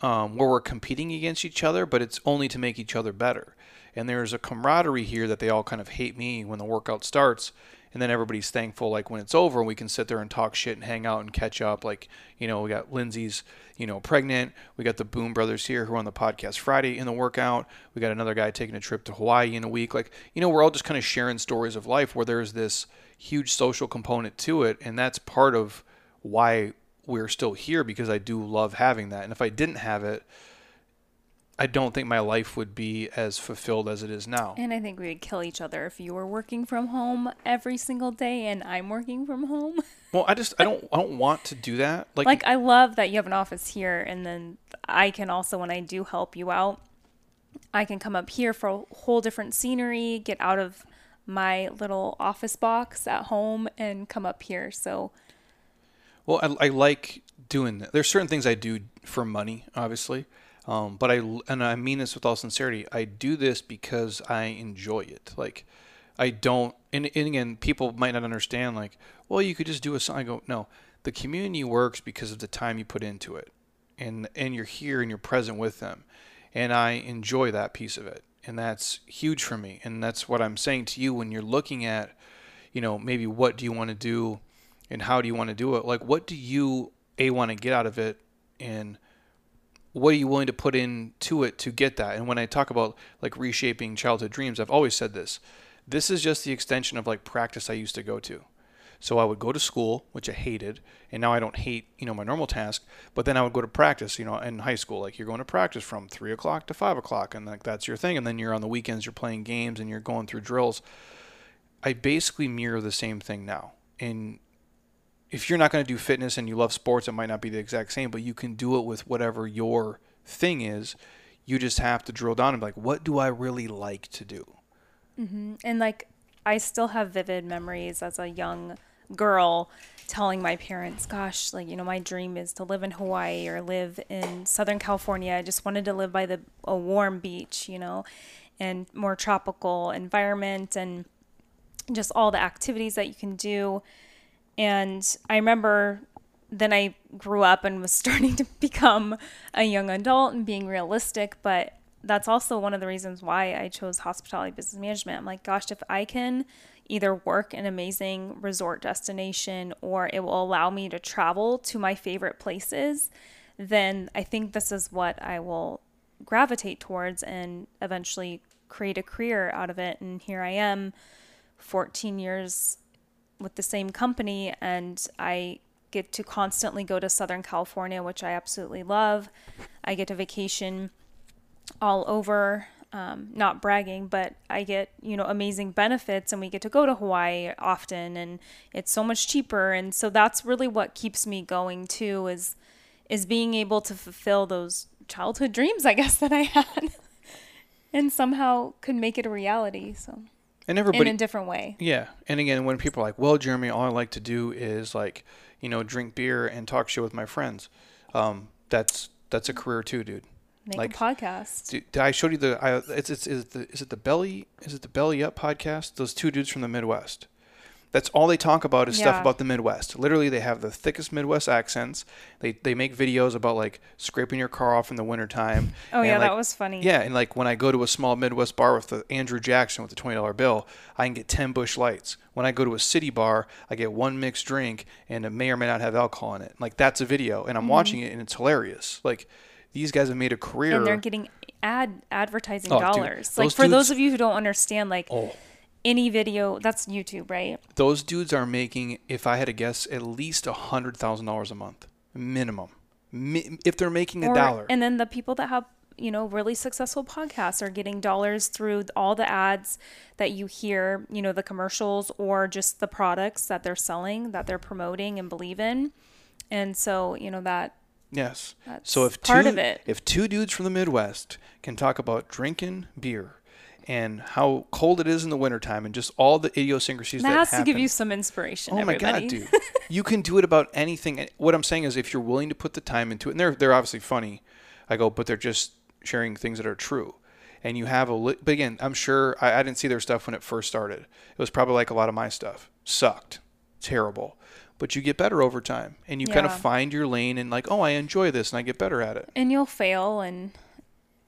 Um, where we're competing against each other, but it's only to make each other better. And there's a camaraderie here that they all kind of hate me when the workout starts, and then everybody's thankful like when it's over and we can sit there and talk shit and hang out and catch up. Like you know, we got Lindsay's you know pregnant. We got the Boom Brothers here who are on the podcast Friday in the workout. We got another guy taking a trip to Hawaii in a week. Like you know, we're all just kind of sharing stories of life where there's this huge social component to it, and that's part of why we're still here because I do love having that. And if I didn't have it, I don't think my life would be as fulfilled as it is now. and I think we would kill each other if you were working from home every single day and I'm working from home. Well, I just I don't I don't want to do that. Like, like I love that you have an office here and then I can also when I do help you out, I can come up here for a whole different scenery, get out of my little office box at home and come up here. So well, I, I like doing that. There's certain things I do for money, obviously, um, but I and I mean this with all sincerity. I do this because I enjoy it. Like, I don't. And, and again, people might not understand. Like, well, you could just do a song. I go, no. The community works because of the time you put into it, and and you're here and you're present with them, and I enjoy that piece of it, and that's huge for me. And that's what I'm saying to you when you're looking at, you know, maybe what do you want to do, and how do you want to do it? Like, what do you a want to get out of it, and what are you willing to put into it to get that? And when I talk about like reshaping childhood dreams, I've always said this. This is just the extension of like practice I used to go to. So I would go to school, which I hated, and now I don't hate, you know, my normal task. But then I would go to practice, you know, in high school. Like you're going to practice from three o'clock to five o'clock, and like that's your thing. And then you're on the weekends, you're playing games, and you're going through drills. I basically mirror the same thing now. And if you're not going to do fitness and you love sports, it might not be the exact same, but you can do it with whatever your thing is. You just have to drill down and be like, what do I really like to do? Mm-hmm. And like, I still have vivid memories as a young girl telling my parents, gosh, like, you know, my dream is to live in Hawaii or live in Southern California. I just wanted to live by the a warm beach, you know, and more tropical environment and just all the activities that you can do. And I remember then I grew up and was starting to become a young adult and being realistic, but that's also one of the reasons why I chose hospitality business management. I'm like, gosh, if I can either work an amazing resort destination or it will allow me to travel to my favorite places, then I think this is what I will gravitate towards and eventually create a career out of it. And here I am, 14 years with the same company, and I get to constantly go to Southern California, which I absolutely love. I get to vacation all over um, not bragging, but I get, you know, amazing benefits and we get to go to Hawaii often and it's so much cheaper. And so that's really what keeps me going too is, is being able to fulfill those childhood dreams, I guess, that I had and somehow could make it a reality. So, and everybody in a different way. Yeah. And again, when people are like, well, Jeremy, all I like to do is like, you know, drink beer and talk shit with my friends. Um, that's, that's a career too, dude. Make like, a podcast. Did, I showed you the? I, it's it's is it the is it the belly is it the belly up podcast? Those two dudes from the Midwest. That's all they talk about is yeah. stuff about the Midwest. Literally, they have the thickest Midwest accents. They they make videos about like scraping your car off in the wintertime. Oh yeah, like, that was funny. Yeah, and like when I go to a small Midwest bar with the Andrew Jackson with the twenty dollar bill, I can get ten Busch Lights. When I go to a city bar, I get one mixed drink and it may or may not have alcohol in it. Like that's a video, and I'm mm-hmm. watching it and it's hilarious. Like these guys have made a career and they're getting ad advertising oh, dollars. Dude, like for dudes, those of you who don't understand, like oh. Any video that's YouTube, right? Those dudes are making, if I had to guess, at least a hundred thousand dollars a month minimum. Mi- if they're making a or, dollar, and then the people that have you know really successful podcasts are getting dollars through all the ads that you hear, you know, the commercials or just the products that they're selling that they're promoting and believe in. And so, you know, that Yes. That's so if part two of it if two dudes from the Midwest can talk about drinking beer and how cold it is in the wintertime and just all the idiosyncrasies that, that has happen. to give you some inspiration. Oh everybody. my god, dude! you can do it about anything. What I'm saying is, if you're willing to put the time into it, and they're they're obviously funny, I go, but they're just sharing things that are true. And you have a, li- but again, I'm sure I, I didn't see their stuff when it first started. It was probably like a lot of my stuff, sucked, terrible but you get better over time and you yeah. kind of find your lane and like oh i enjoy this and i get better at it and you'll fail and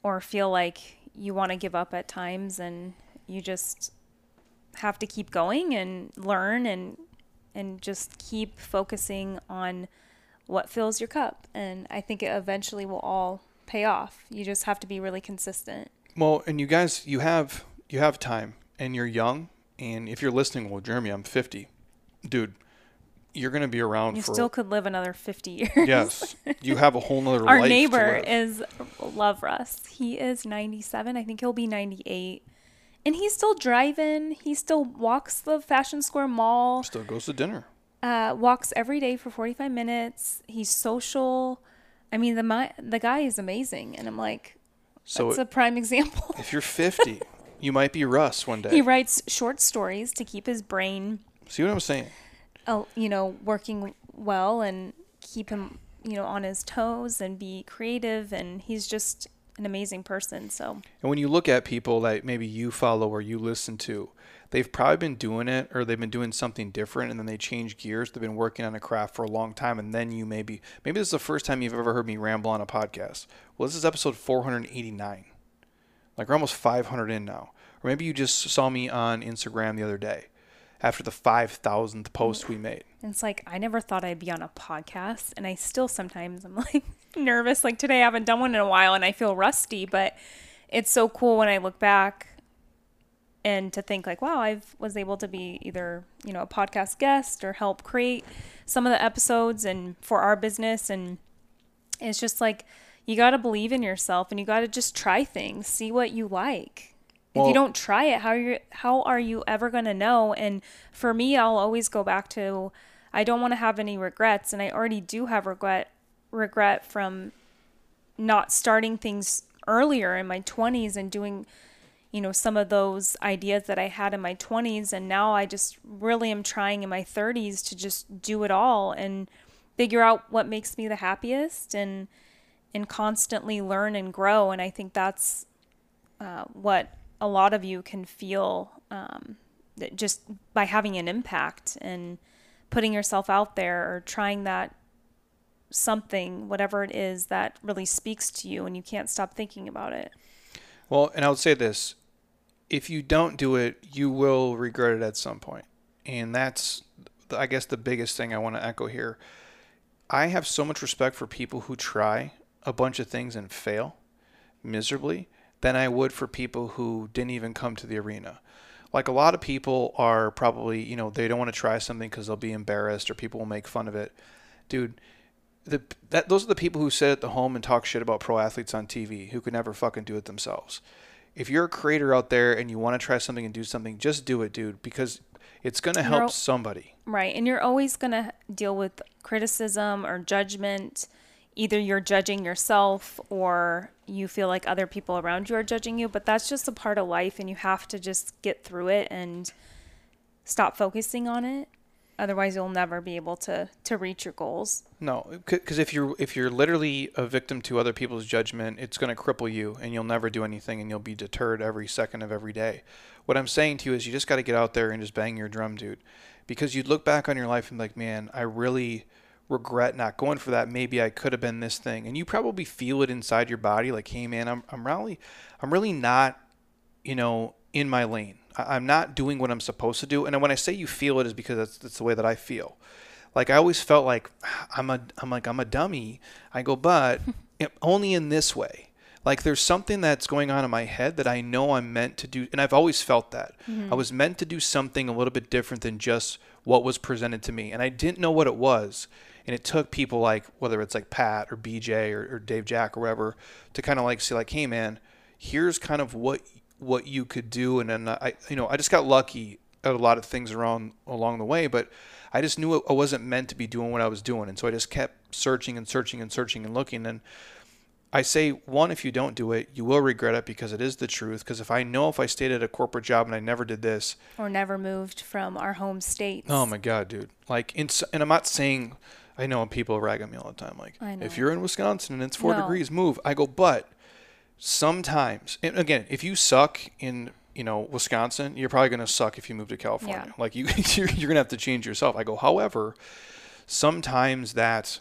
or feel like you want to give up at times and you just have to keep going and learn and and just keep focusing on what fills your cup. And i think it eventually will all pay off. You just have to be really consistent. Well and you guys you have you have time and you're young. And if you're listening well jeremy i'm 50 dude you're going to be around you for still could live another 50 years. Yes. You have a whole nother our neighbor is love russ he is 97 i think he'll be 98 and he's still driving. He still walks the fashion square mall. Still goes to dinner. Uh, walks every day for 45 minutes. He's social. I mean the my, the guy is amazing. And i'm like so that's it, a prime example. if you're 50 you might be russ one day. he writes short stories to keep his brain see what i'm saying you know, working well and keep him, you know, on his toes and be creative. And he's just an amazing person. So. And when you look at people that maybe you follow or you listen to, they've probably been doing it or they've been doing something different and then they change gears. They've been working on a craft for a long time and then you maybe maybe this is the first time you've ever heard me ramble on a podcast. Well, this is episode 489. Like we're almost 500 in now. Or maybe you just saw me on Instagram the other day after the 5,000th post we made. It's like I never thought I'd be on a podcast, and I still sometimes I'm like nervous. Like today, I haven't done one in a while, and I feel rusty. But it's so cool when I look back and to think like, wow, I was able to be either you know a podcast guest or help create some of the episodes and for our business, and it's just like you got to believe in yourself and you got to just try things, see what you like. Well, if you don't try it, how are you how are you ever going to know? And for me, I'll always go back to I don't want to have any regrets and I already do have regret regret from not starting things earlier in my 20s and doing you know some of those ideas that I had in my 20s and now I just really am trying in my 30s to just do it all and figure out what makes me the happiest and and constantly learn and grow and I think that's uh, what a lot of you can feel um, just by having an impact and putting yourself out there or trying that something, whatever it is that really speaks to you and you can't stop thinking about it. Well, and I would say this if you don't do it, you will regret it at some point. And that's, I guess, the biggest thing I want to echo here. I have so much respect for people who try a bunch of things and fail miserably than I would for people who didn't even come to the arena. Like a lot of people are probably, you know, they don't want to try something because they'll be embarrassed or people will make fun of it. Dude, the that those are the people who sit at the home and talk shit about pro athletes on TV who could never fucking do it themselves. If you're a creator out there and you want to try something and do something, just do it, dude, because it's going to help somebody. Right. And you're always going to deal with criticism or judgment either you're judging yourself or you feel like other people around you are judging you, but that's just a part of life and you have to just get through it and stop focusing on it. Otherwise, you'll never be able to to reach your goals. No, because if you're if you're literally a victim to other people's judgment, it's going to cripple you, and you'll never do anything, and you'll be deterred every second of every day. What I'm saying to you is, you just got to get out there and just bang your drum, dude, because you'd look back on your life and be like, man, I really regret not going for that. Maybe I could have been this thing. And you probably feel it inside your body like, hey man, I'm I'm really I'm really not, you know, in my lane. I, am not doing what I'm supposed to do. And when I say you feel it is because that's that's the way that I feel. Like I always felt like I'm a I'm like I'm a dummy. I go, but only in this way. Like there's something that's going on in my head that I know I'm meant to do, and I've always felt that mm-hmm. I was meant to do something a little bit different than just what was presented to me, and I didn't know what it was. And it took people like whether it's like Pat or BJ or, or Dave Jack or whatever to kind of like say like, hey man, here's kind of what what you could do. And then I you know I just got lucky at a lot of things around along the way, but I just knew I wasn't meant to be doing what I was doing, and so I just kept searching and searching and searching and looking and. I say one, if you don't do it, you will regret it because it is the truth. Because if I know if I stayed at a corporate job and I never did this, or never moved from our home state. Oh my God, dude! Like, in, and I'm not saying I know people rag on me all the time. Like, if you're in Wisconsin and it's four no. degrees, move. I go, but sometimes, and again, if you suck in you know Wisconsin, you're probably gonna suck if you move to California. Yeah. Like you, you're, you're gonna have to change yourself. I go, however, sometimes that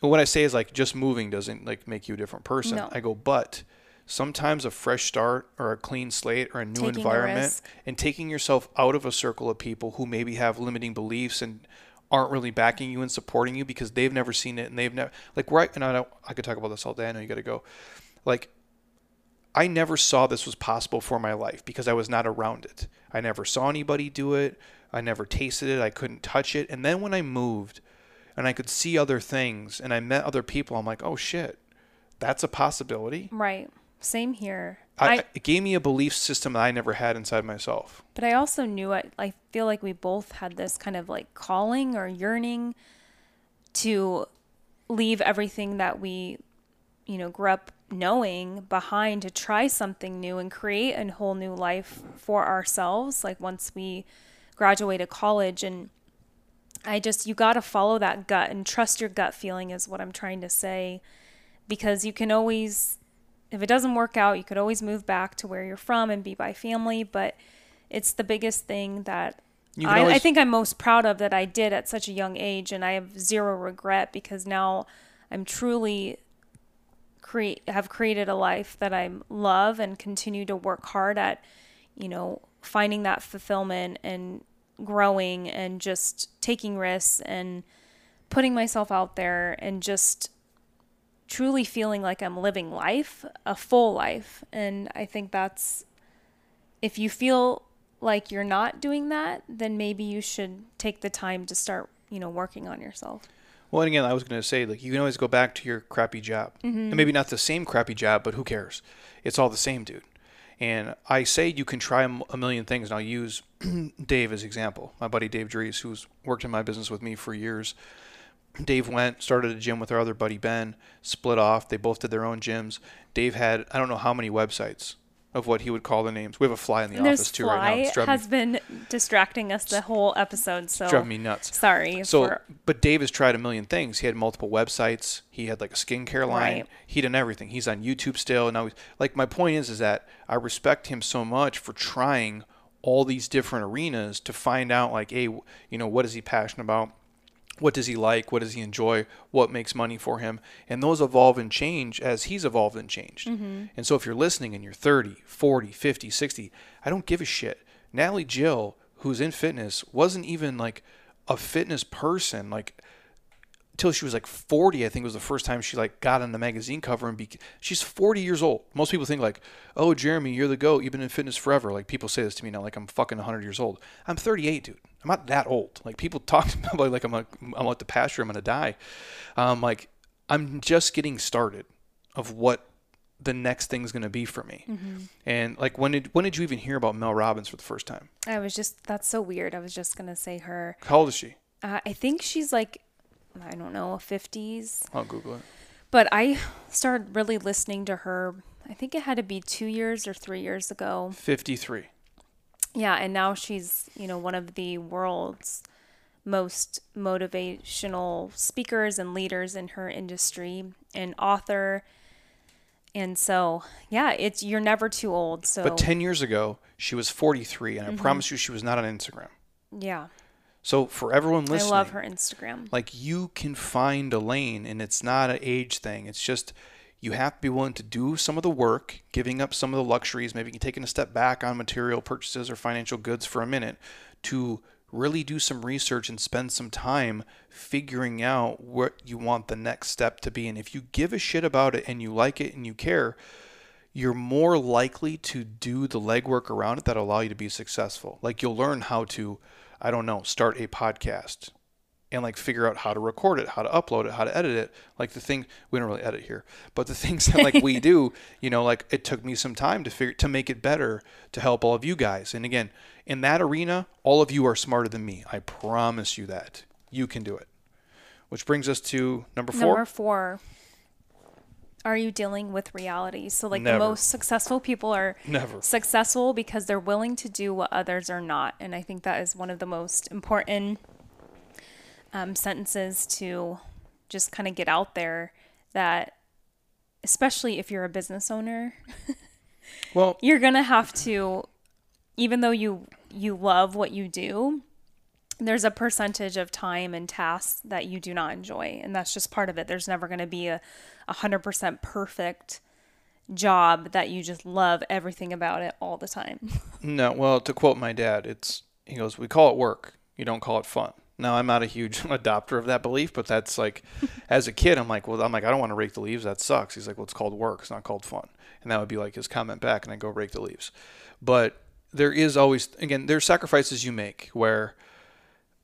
what I say is like just moving doesn't like make you a different person. No. I go, but sometimes a fresh start or a clean slate or a new taking environment and taking yourself out of a circle of people who maybe have limiting beliefs and aren't really backing you and supporting you because they've never seen it and they've never like right and I know I could talk about this all day. I know you got to go. Like I never saw this was possible for my life because I was not around it. I never saw anybody do it. I never tasted it. I couldn't touch it. And then when I moved and I could see other things and I met other people, I'm like, "Oh shit. That's a possibility." Right. Same here. I, I, it gave me a belief system that I never had inside myself. But I also knew I, I feel like we both had this kind of like calling or yearning to leave everything that we, you know, grew up knowing behind to try something new and create a whole new life for ourselves. Like once we graduated college and I just, you got to follow that gut and trust your gut feeling, is what I'm trying to say. Because you can always if it doesn't work out, you could always move back to where you're from and be by family. But it's the biggest thing that I, I think I'm most proud of that I did at such a young age, and I have zero regret because now I'm truly create have created a life that I love and continue to work hard at, you know, finding that fulfillment and growing and just taking risks and putting myself out there and just truly feeling like I'm living life, a full life. And I think that's if you feel like you're not doing that, then maybe you should take the time to start, you know, working on yourself. Well, and again, I was going to say, like, you can always go back to your crappy job. Mm-hmm. And maybe not the same crappy job, but who cares? It's all the same, dude. And I say you can try a million things. And I'll use Dave as example. My buddy Dave Dries, who's worked in my business with me for years. Dave went, started a gym with our other buddy Ben, split off. They both did their own gyms. Dave had, I don't know how many websites of what he would call the names. We have a fly in the And office too right now. fly has been distracting us the whole episode. So driving me nuts. sorry. So, for, but Dave has tried a million things. He had multiple websites. He had like a skincare line. Right. He done everything. He's on YouTube still. And now, he's, like my point is, is that I respect him so much for trying all these different arenas to find out, like, hey, you know, what is he passionate about? What does he like? What does he enjoy? What makes money for him? And those evolve and change as he's evolved and changed. Mm-hmm. And so if you're listening and you're 30, 40, 50, 60, I don't give a shit. Natalie Jill, who's in fitness, wasn't even like a fitness person. Like, till she was like 40 i think was the first time she like got on the magazine cover and be she's 40 years old most people think like oh jeremy you're the goat you've been in fitness forever like people say this to me now like i'm fucking 100 years old i'm 38 dude i'm not that old like people talk to me about like i'm like i'm at the pasture i'm gonna die um like i'm just getting started of what the next thing's gonna be for me and like when did when did you even hear about mel robbins for the first time I was just that's so weird. I was just gonna say her. how old is she Uh, I think she's like I don't know, fifties. i'll google it But I started really listening to her. I think it had to be two years or three years ago. 53 Yeah, and now she's, you know, one of the world's most motivational speakers and leaders in her industry, and author. And so, yeah, it's you're never too old. So, But 10 years ago, she was 43, and I Mm-hmm. promise you she was not on Instagram. yeah, So for everyone listening, I love her Instagram. like you can find a lane, and it's not an age thing. It's just you have to be willing to do some of the work, giving up some of the luxuries, maybe taking a step back on material purchases or financial goods for a minute to really do some research and spend some time figuring out what you want the next step to be. And if you give a shit about it and you like it and you care, you're more likely to do the legwork around it that allow you to be successful. Like you'll learn how to, I don't know, start a podcast and like figure out how to record it, how to upload it, how to edit it. Like the thing we don't really edit here, but the things that like we do, you know, like it took me some time to figure to make it better to help all of you guys. And again, in that arena, all of you are smarter than me. I promise you that. You can do it. Which brings us to number 4. Number four. Are you dealing with reality? So, like Never. the most successful people are Never. successful because they're willing to do what others are not. And I think that is one of the most important um, sentences to just kind of get out there that, especially if you're a business owner, Well, you're going to have to, even though you, you love what you do, there's a percentage of time and tasks that you do not enjoy. And that's just part of it. There's never going to be a, a 100% perfect job that you just love everything about it all the time. No, well, to quote my dad, it's he goes, "We call it work. You don't call it fun." Now, I'm not a huge adopter of that belief, but that's like, as a kid, I'm like, well, I'm like, I don't want to rake the leaves. That sucks. He's like, well, it's called work. It's not called fun. And that would be like his comment back, and I go rake the leaves. But there is always, again, there's sacrifices you make where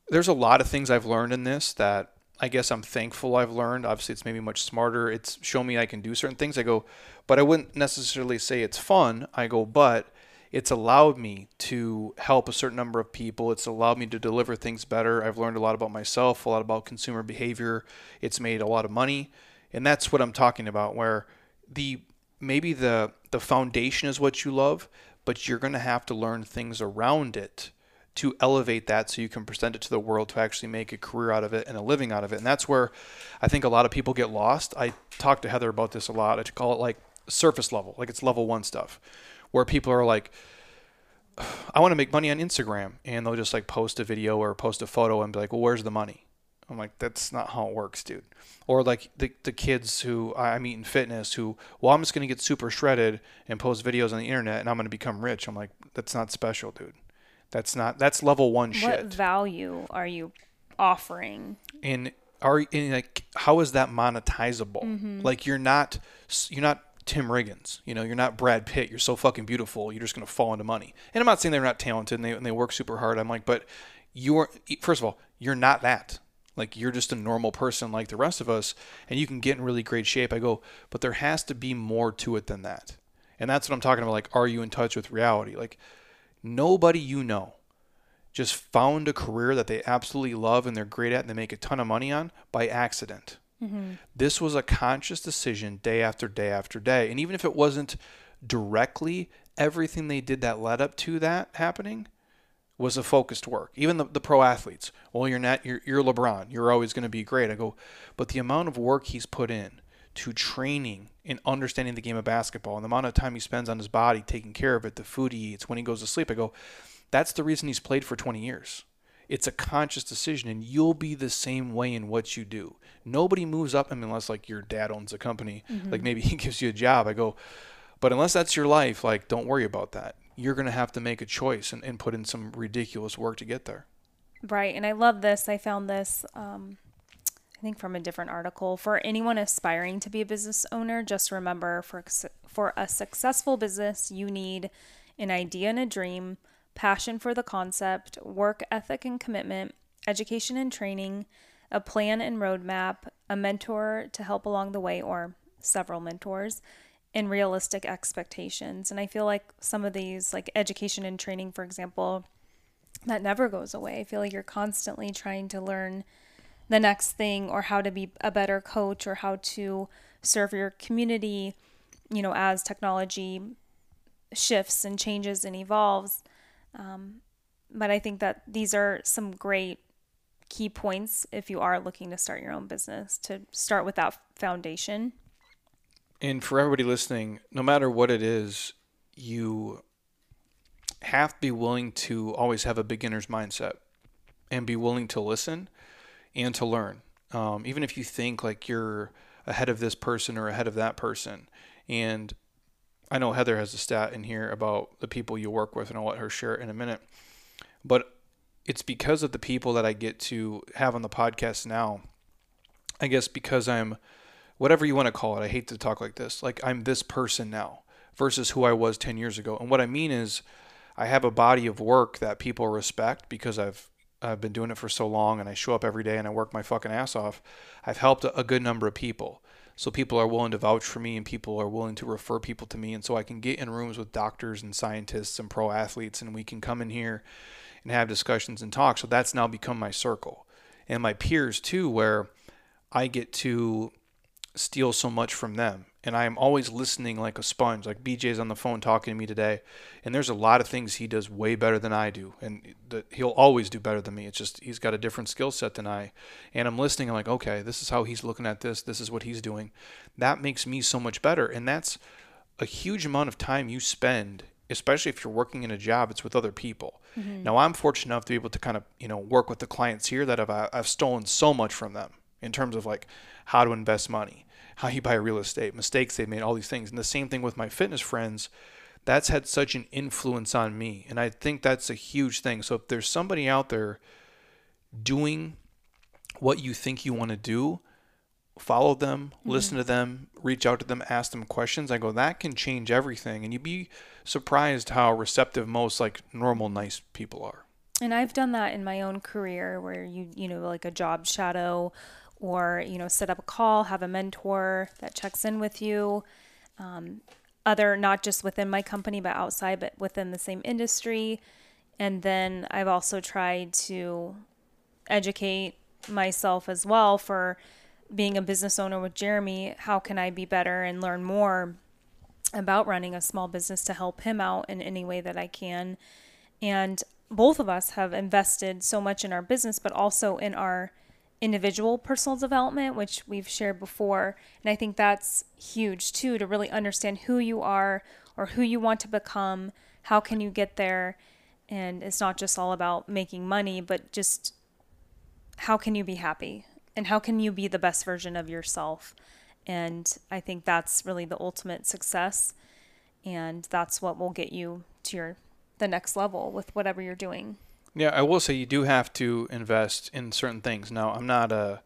there's a lot of things I've learned in this that I guess I'm thankful I've learned. Obviously, it's made me much smarter. It's shown me I can do certain things. I go, but I wouldn't necessarily say it's fun. I go, but it's allowed me to help a certain number of people. It's allowed me to deliver things better. I've learned a lot about myself, a lot about consumer behavior. It's made a lot of money. And that's what I'm talking about where the maybe the the foundation is what you love, but you're going to have to learn things around it to elevate that so you can present it to the world to actually make a career out of it and a living out of it. And that's where I think a lot of people get lost. I talk to Heather about this a lot. I call it like surface level, like it's level one stuff, where people are like, I want to make money on Instagram, and they'll just like post a video or post a photo and be like, well, where's the money? I'm like, that's not how it works, dude. Or like the, the kids who I meet in fitness who, well, I'm just going to get super shredded and post videos on the internet and I'm going to become rich. I'm like, that's not special, dude. That's not, that's level one What shit. value are you offering? and are and like how is that monetizable Mm-hmm. like you're not you're not tim riggins. You know you're not brad pitt. You're so fucking beautiful. You're just going to fall into money. And i'm not saying they're not talented and they, and they work super hard. I'm like but you're first of all you're not that. Like you're just a normal person like the rest of us and you can get in really great shape. I go but there has to be more to it than that. And that's what i'm talking about like are you in touch with reality? Like nobody you know just found a career that they absolutely love and they're great at and they make a ton of money on by accident. Mm-hmm. This was a conscious decision day after day after day. And even if it wasn't directly, everything they did that led up to that happening was a focused work. Even the, the pro athletes. Well, you're not you're, you're LeBron. You're always going to be great. I go, but the amount of work he's put in to training and understanding the game of basketball and the amount of time he spends on his body, taking care of it, the food he eats, when he goes to sleep, I go, that's the reason he's played for 20 years. It's a conscious decision, and you'll be the same way in what you do. Nobody moves up, I mean, unless like your dad owns a company, like maybe he gives you a job. I go, but unless that's your life, like don't worry about that. You're gonna have to make a choice and, and put in some ridiculous work to get there. Right. And I love this. I found this, um, I think, from a different article. For anyone aspiring to be a business owner, just remember for, for a successful business, you need an idea and a dream, passion for the concept, work ethic and commitment, education and training, a plan and roadmap, a mentor to help along the way, or several mentors, and realistic expectations. And I feel like some of these, like education and training, for example, that never goes away. I feel like you're constantly trying to learn the next thing or how to be a better coach or how to serve your community, you know, as technology shifts and changes and evolves. Um, but I think that these are some great key points if you are looking to start your own business to start with that foundation. And for everybody listening, no matter what it is, you have to be willing to always have a beginner's mindset and be willing to listen and to learn. Um, even if you think like you're ahead of this person or ahead of that person. And I know Heather has a stat in here about the people you work with, and I'll let her share it in a minute. But it's because of the people that I get to have on the podcast now. I guess because I'm whatever you want to call it. I hate to talk like this. Like I'm this person now versus who I was 10 years ago. And what I mean is I have a body of work that people respect because I've I've been doing it for so long and I show up every day and I work my fucking ass off. I've helped a, a good number of people. So people are willing to vouch for me and people are willing to refer people to me and so I can get in rooms with doctors and scientists and pro athletes and we can come in here and have discussions and talk. So that's now become my circle. And my peers too where I get to steal so much from them. And I am always listening like a sponge. Like BJ's on the phone talking to me today, and there's a lot of things he does way better than I do, and the, he'll always do better than me. It's just he's got a different skill set than I. And I'm listening. I'm like, okay, this is how he's looking at this. This is what he's doing. That makes me so much better, and that's a huge amount of time you spend especially if you're working in a job it's with other people mm-hmm. now i'm fortunate enough to be able to kind of you know work with the clients here that have i've stolen so much from them in terms of like how to invest money how you buy real estate mistakes they've made all these things and the same thing with my fitness friends that's had such an influence on me and i think that's a huge thing so if there's somebody out there doing what you think you want to do follow them, mm-hmm. listen to them, reach out to them, ask them questions. I go, that can change everything. And you'd be surprised how receptive most like normal, nice people are. And I've done that in my own career where you, you know, like a job shadow or, you know, set up a call, have a mentor that checks in with you. Um, other, not just within my company, but outside, but within the same industry. And then I've also tried to educate myself as well for being a business owner with Jeremy. How can I be better and learn more about running a small business to help him out in any way that I can? And both of us have invested so much in our business, but also in our individual personal development, which we've shared before. And I think that's huge too to really understand who you are or who you want to become, how can you get there? And it's not just all about making money, but just how can you be happy? And how can you be the best version of yourself? And I think that's really the ultimate success. And that's what will get you to your the next level with whatever you're doing. Yeah, I will say you do have to invest in certain things. Now, I'm not a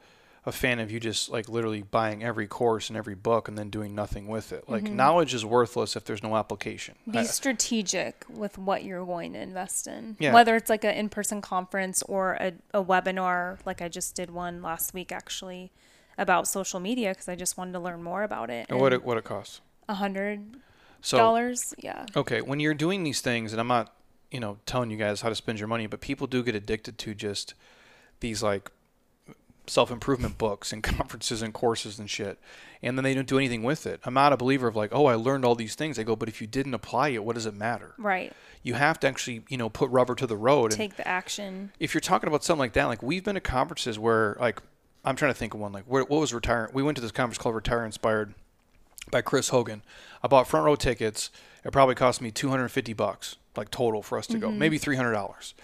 a fan of you just like literally buying every course and every book and then doing nothing with it. Like Mm-hmm. knowledge is worthless if there's no application. Be I- strategic with what you're going to invest in. Yeah. Whether it's like an in person conference or a, a webinar, like I just did one last week actually about social media because I just wanted to learn more about it. and what it what it costs. A hundred So dollars, yeah. Okay, when you're doing these things, and I'm not, you know, telling you guys how to spend your money, but people do get addicted to just these like self improvement books and conferences and courses and shit, and then they don't do anything with it. I'm not a believer of like, oh, I learned all these things. I go, but if you didn't apply it, what does it matter? Right. You have to actually, you know, put rubber to the road. And Take the action. if you're talking about something like that, like we've been to conferences where, like, I'm trying to think of one. Like, where, what was retire? We went to this conference called Retire Inspired by Chris Hogan. I bought front row tickets. It probably cost me 250 bucks, like total for us to go, mm-hmm. maybe 300 dollars.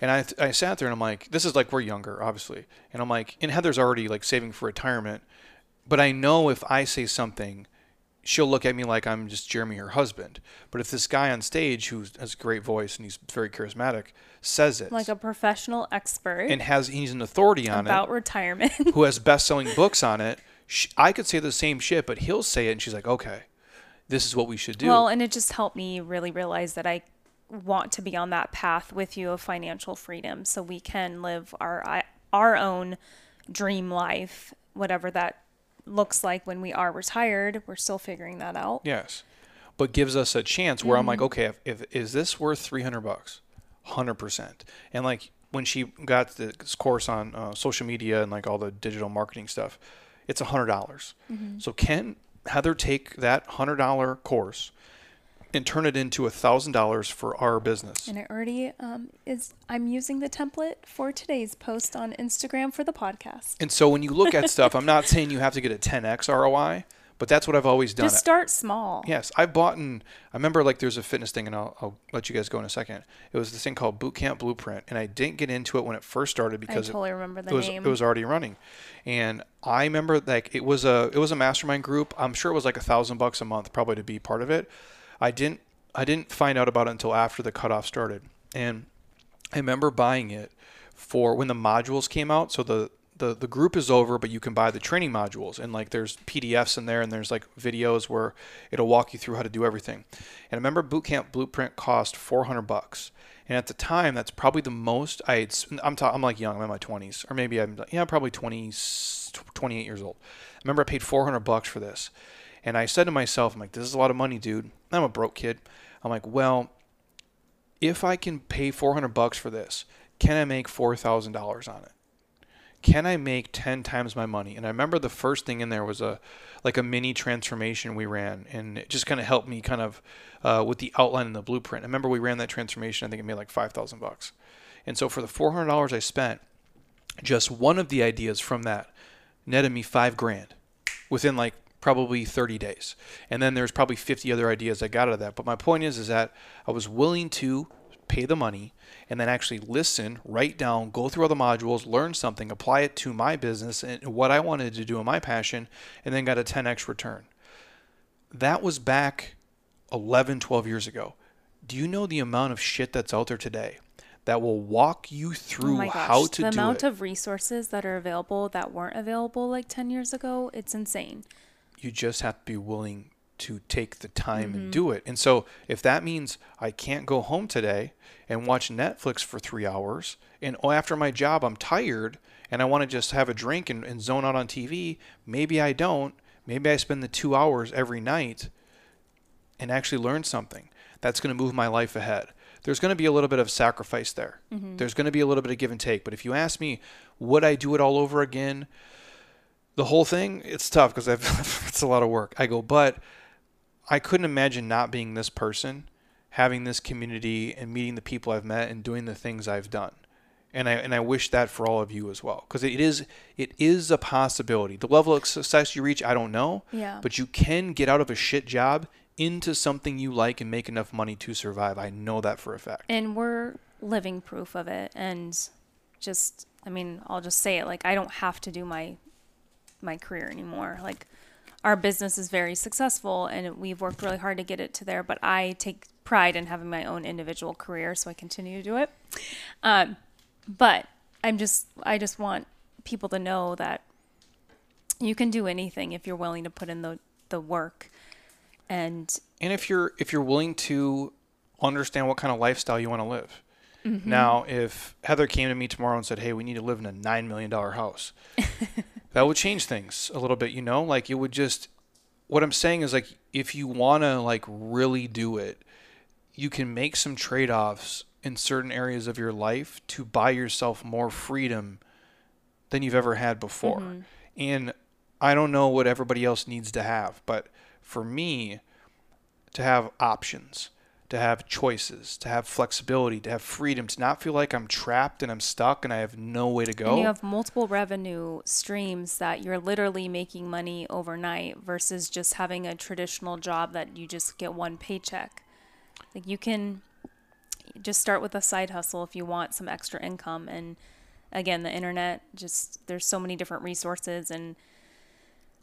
And I, I sat there and I'm like, this is like we're younger, obviously. And I'm like, and Heather's already like saving for retirement, but I know if I say something, she'll look at me like I'm just Jeremy, her husband. But if this guy on stage who has a great voice and he's very charismatic says it, Like a professional expert and has he's an authority on about it, about retirement. who has best-selling books on it. Sh I could say the same shit, but he'll say it, and she's like, "Okay, this is what we should do." Well, and it just helped me really realize that I want to be on that path with you of financial freedom so we can live our our own dream life, whatever that looks like when we are retired. We're still figuring that out. yes, but gives us a chance where I'm Mm-hmm. like, "Okay, if, if is this worth 300 bucks? 100 percent." And like when she got this course on uh, social media and like all the digital marketing stuff, it's a hundred dollars. Mm-hmm. So can Heather take that hundred dollar course and turn it into a thousand dollars for our business? And it already um, is. I'm using the template for today's post on Instagram for the podcast. And so when you look at stuff, I'm not saying you have to get a 10x ROI, but that's what I've always done. Just start small. Yes, I've bought and I remember like there's a fitness thing, and I'll, I'll let you guys go in a second. It was this thing called Boot Camp Blueprint, and I didn't get into it when it first started I because it- totally remember the it was name. it was already running, and I remember like it was a it was a mastermind group. I'm sure it was like a thousand bucks a month probably to be part of it. I didn't I didn't find out about it until after the cutoff started, and I remember buying it for when the modules came out. So the the, the group is over, but you can buy the training modules and like there's PDFs in there and there's like videos where it'll walk you through how to do everything. And I remember Bootcamp Blueprint cost 400 bucks. And at the time, that's probably the most I had. I'm, ta- I'm like young. I'm in my 20s, or maybe I'm yeah, probably 20, 28 years old. I remember I paid 400 bucks for this, and I said to myself, I'm like, this is a lot of money, dude. I'm a broke kid. I'm like, well, if I can pay 400 bucks for this, can I make $4,000 on it? Can I make 10 times my money? And I remember the first thing in there was a like a mini transformation we ran, and it just kind of helped me kind of uh, with the outline and the blueprint. I remember we ran that transformation. I think it made like 5,000 bucks. And so for the $400 I spent, just one of the ideas from that netted me five grand within like probably 30 days. And then there's probably 50 other ideas I got out of that. But my point is, is that I was willing to pay the money and then actually listen, write down, go through all the modules, learn something, apply it to my business and what I wanted to do in my passion, and then got a 10x return. That was back 11, 12 years ago. Do you know the amount of shit that's out there today that will walk you oh through oh gosh, how to the do it. The amount of resources that are available that weren't available like 10 years ago, it's insane. You just have to be willing to take the time Mm-hmm. and do it. And so if that means I can't go home today and watch Netflix for three hours, and oh, after my job I'm tired and I want to just have a drink and, and zone out on TV, maybe I don't. Maybe I spend the two hours every night and actually learn something that's going to move my life ahead. There's going to be a little bit of sacrifice there. There's going to be a little bit of give and take. But if you ask me, would I do it all over again? The whole thing, it's tough because I've it's a lot of work. I go, but I couldn't imagine not being this person, having this community and meeting the people I've met and doing the things I've done. And I and I wish that for all of you as well because it is it is a possibility. The level of success you reach, I don't know, Yeah. but you can get out of a shit job into something you like and make enough money to survive. I know that for a fact. And we're living proof of it. And just, I mean, I'll just say it like, I don't have to do my my career anymore. Like, our business is very successful and we've worked really hard to get it to there, but I take pride in having my own individual career, so I continue to do it. Um, but I'm just, I just want people to know that you can do anything if you're willing to put in the, the work and and if you're if you're willing to understand what kind of lifestyle you want to live. Mm-hmm. Now, if Heather came to me tomorrow and said, "Hey, we need to live in a nine million dollar house," that would change things a little bit. You know, like it would just. What I'm saying is, like, if you want to like really do it, you can make some trade offs in certain areas of your life to buy yourself more freedom than you've ever had before. Mm-hmm. And I don't know what everybody else needs to have, but for me to have options, to have choices, to have flexibility, to have freedom, to not feel like I'm trapped and I'm stuck and I have no way to go. And you have multiple revenue streams that you're literally making money overnight versus just having a traditional job that you just get one paycheck. Like you can just start with a side hustle if you want some extra income and again the internet just there's so many different resources and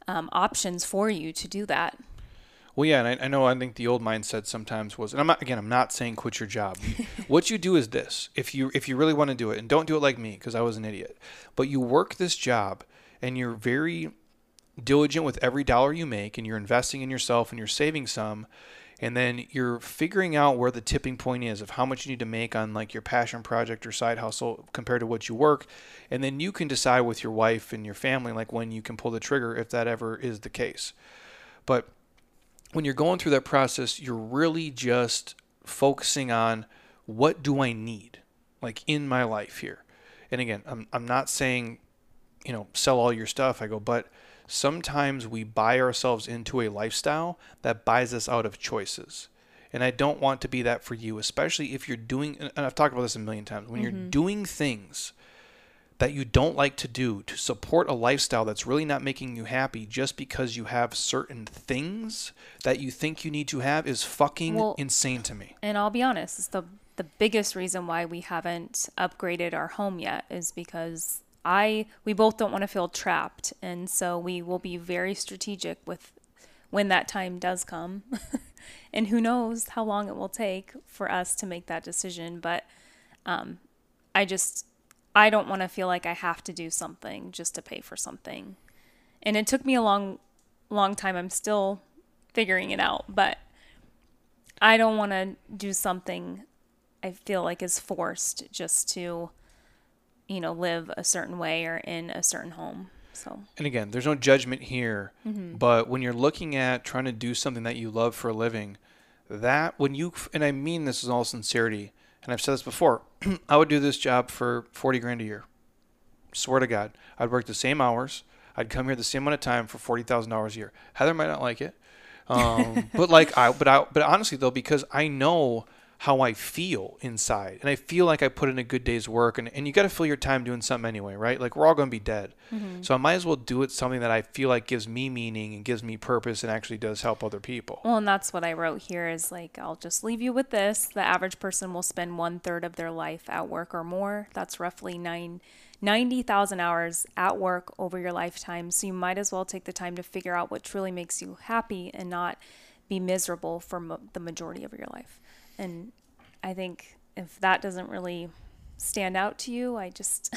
um, options for you to do that well, yeah, and I, I, know I think the old mindset sometimes was, and I'm not again, I'm not saying quit your job. what you do is this: if you if you really want to do it, and don't do it like me because I was an idiot, but you work this job and you're very diligent with every dollar you make, and you're investing in yourself and you're saving some, and then you're figuring out where the tipping point is of how much you need to make on like your passion project or side hustle compared to what you work, and then you can decide with your wife and your family like when you can pull the trigger if that ever is the case, but when you're going through that process, you're really just focusing on what do I need, like in my life here. And again, I'm, I'm not saying, you know, sell all your stuff. I go, but sometimes we buy ourselves into a lifestyle that buys us out of choices. And I don't want to be that for you, especially if you're doing, and I've talked about this a million times, when mm-hmm. you're doing things that you don't like to do to support a lifestyle that's really not making you happy just because you have certain things that you think you need to have is fucking well, insane to me. And I'll be honest, it's the the biggest reason why we haven't upgraded our home yet is because I we both don't want to feel trapped and so we will be very strategic with when that time does come. and who knows how long it will take for us to make that decision, but um I just I don't want to feel like I have to do something just to pay for something. And it took me a long, long time. I'm still figuring it out, but I don't want to do something I feel like is forced just to, you know, live a certain way or in a certain home. So. And again, there's no judgment here, mm-hmm. but when you're looking at trying to do something that you love for a living, that when you and I mean this in all sincerity, and I've said this before, I would do this job for 40 grand a year. Swear to God. I'd work the same hours. I'd come here the same amount of time for $40,000 a year. Heather might not like it. Um, but like I, but I, but honestly though, because I know how I feel inside. And I feel like I put in a good day's work. And, and you got to fill your time doing something anyway, right? Like we're all going to be dead. Mm-hmm. So I might as well do it something that I feel like gives me meaning and gives me purpose and actually does help other people. Well, and that's what I wrote here is like, I'll just leave you with this. The average person will spend one third of their life at work or more. That's roughly nine. 90,000 hours at work over your lifetime. So you might as well take the time to figure out what truly makes you happy and not be miserable for mo- the majority of your life. And I think if that doesn't really stand out to you, I just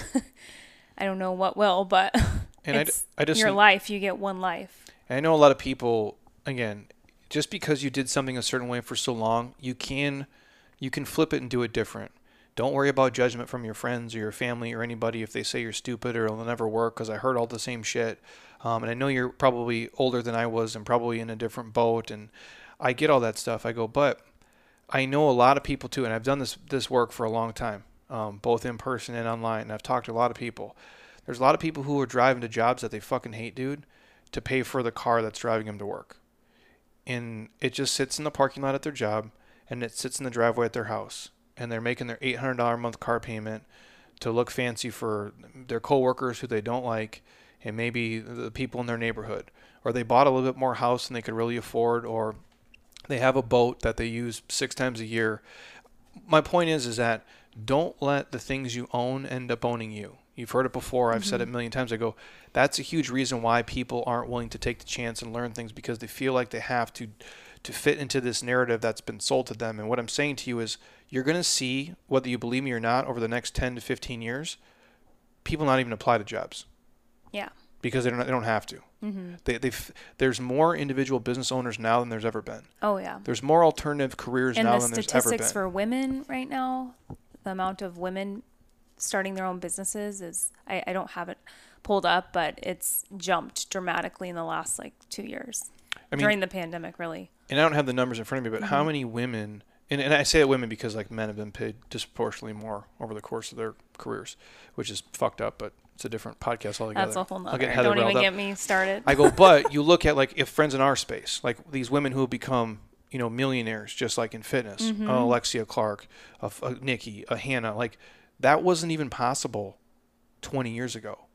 I don't know what will, but and it's I, I just your life. You get one life. I know a lot of people again, just because you did something a certain way for so long, you can you can flip it and do it different. Don't worry about judgment from your friends or your family or anybody if they say you're stupid or it'll never work because I heard all the same shit. Um, and I know you're probably older than I was and probably in a different boat. And I get all that stuff. I go, but I know a lot of people too, and I've done this this work for a long time, um, both in person and online. And I've talked to a lot of people. There's a lot of people who are driving to jobs that they fucking hate, dude, to pay for the car that's driving them to work. And it just sits in the parking lot at their job, and it sits in the driveway at their house, and they're making their $800 a month car payment to look fancy for their coworkers who they don't like, and maybe the people in their neighborhood, or they bought a little bit more house than they could really afford, or They have a boat that they use six times a year. My point is, is that don't let the things you own end up owning you. You've heard it before. I've mm-hmm. said it a million times. I go, that's a huge reason why people aren't willing to take the chance and learn things because they feel like they have to to fit into this narrative that's been sold to them. And what I'm saying to you is you're going to see whether you believe me or not over the next 10 to 15 years, people not even apply to jobs. Yeah. Because they don't, they don't have to. Mm-hmm. They, they've, there's more individual business owners now than there's ever been. Oh yeah. There's more alternative careers and now the than there's ever been. statistics for women right now, the amount of women starting their own businesses is I, I don't have it pulled up, but it's jumped dramatically in the last like two years. I mean, during the pandemic, really. And I don't have the numbers in front of me, but mm-hmm. how many women? And, and I say women because like men have been paid disproportionately more over the course of their careers, which is fucked up. But it's a different podcast altogether. That's a whole nother. Don't even get me started. I go, but you look at like if friends in our space, like these women who have become you know millionaires, just like in fitness, mm-hmm. uh, Alexia Clark, uh, uh, Nikki, uh, Hannah, like that wasn't even possible 20 years ago.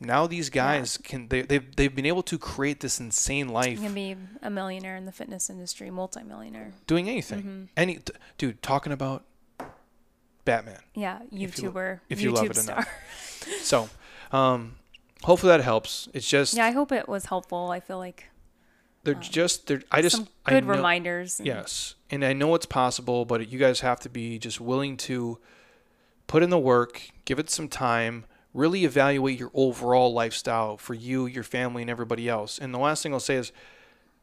Now these guys yeah. can they they've they've been able to create this insane life. You can be a millionaire in the fitness industry, multimillionaire. Doing anything, mm-hmm. any t- dude talking about Batman. Yeah, YouTuber, if you, if you YouTube love it star. enough. so, um, hopefully that helps. It's just yeah, I hope it was helpful. I feel like they're um, just they're I just some good know, reminders. And yes, and I know it's possible, but you guys have to be just willing to put in the work, give it some time really evaluate your overall lifestyle for you, your family, and everybody else. And the last thing I'll say is,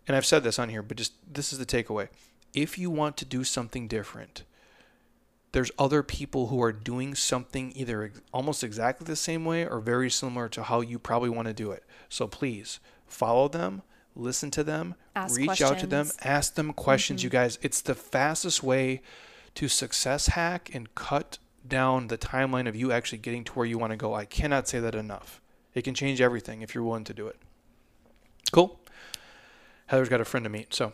and I've said this on here, but just this is the takeaway. If you want to do something different, there's other people who are doing something either almost exactly the same way or very similar to how you probably want to do it. So please follow them, listen to them, ask reach questions. out to them, ask them questions, mm-hmm. you guys. It's the fastest way to success hack and cut down the timeline of you actually getting to where you want to go. I cannot say that enough. It can change everything if you're willing to do it. Cool. Heather's got a friend to meet. So,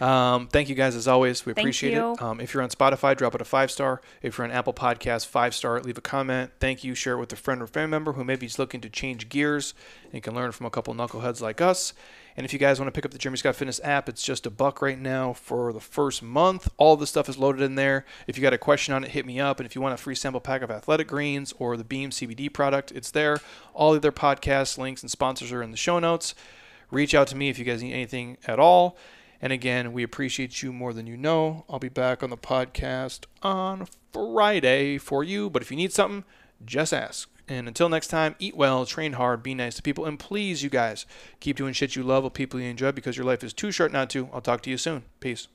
um, thank you guys as always. We appreciate it. Um, if you're on Spotify, drop it a five star. If you're on Apple Podcasts, five star. Leave a comment. Thank you. Share it with a friend or family member who maybe is looking to change gears and can learn from a couple knuckleheads like us. And if you guys want to pick up the Jeremy Scott Fitness app, it's just a buck right now for the first month. All the stuff is loaded in there. If you got a question on it, hit me up. And if you want a free sample pack of athletic greens or the Beam CBD product, it's there. All the other podcasts, links, and sponsors are in the show notes. Reach out to me if you guys need anything at all. And again, we appreciate you more than you know. I'll be back on the podcast on Friday for you. But if you need something, just ask. And until next time, eat well, train hard, be nice to people, and please, you guys, keep doing shit you love with people you enjoy because your life is too short not to. I'll talk to you soon. Peace.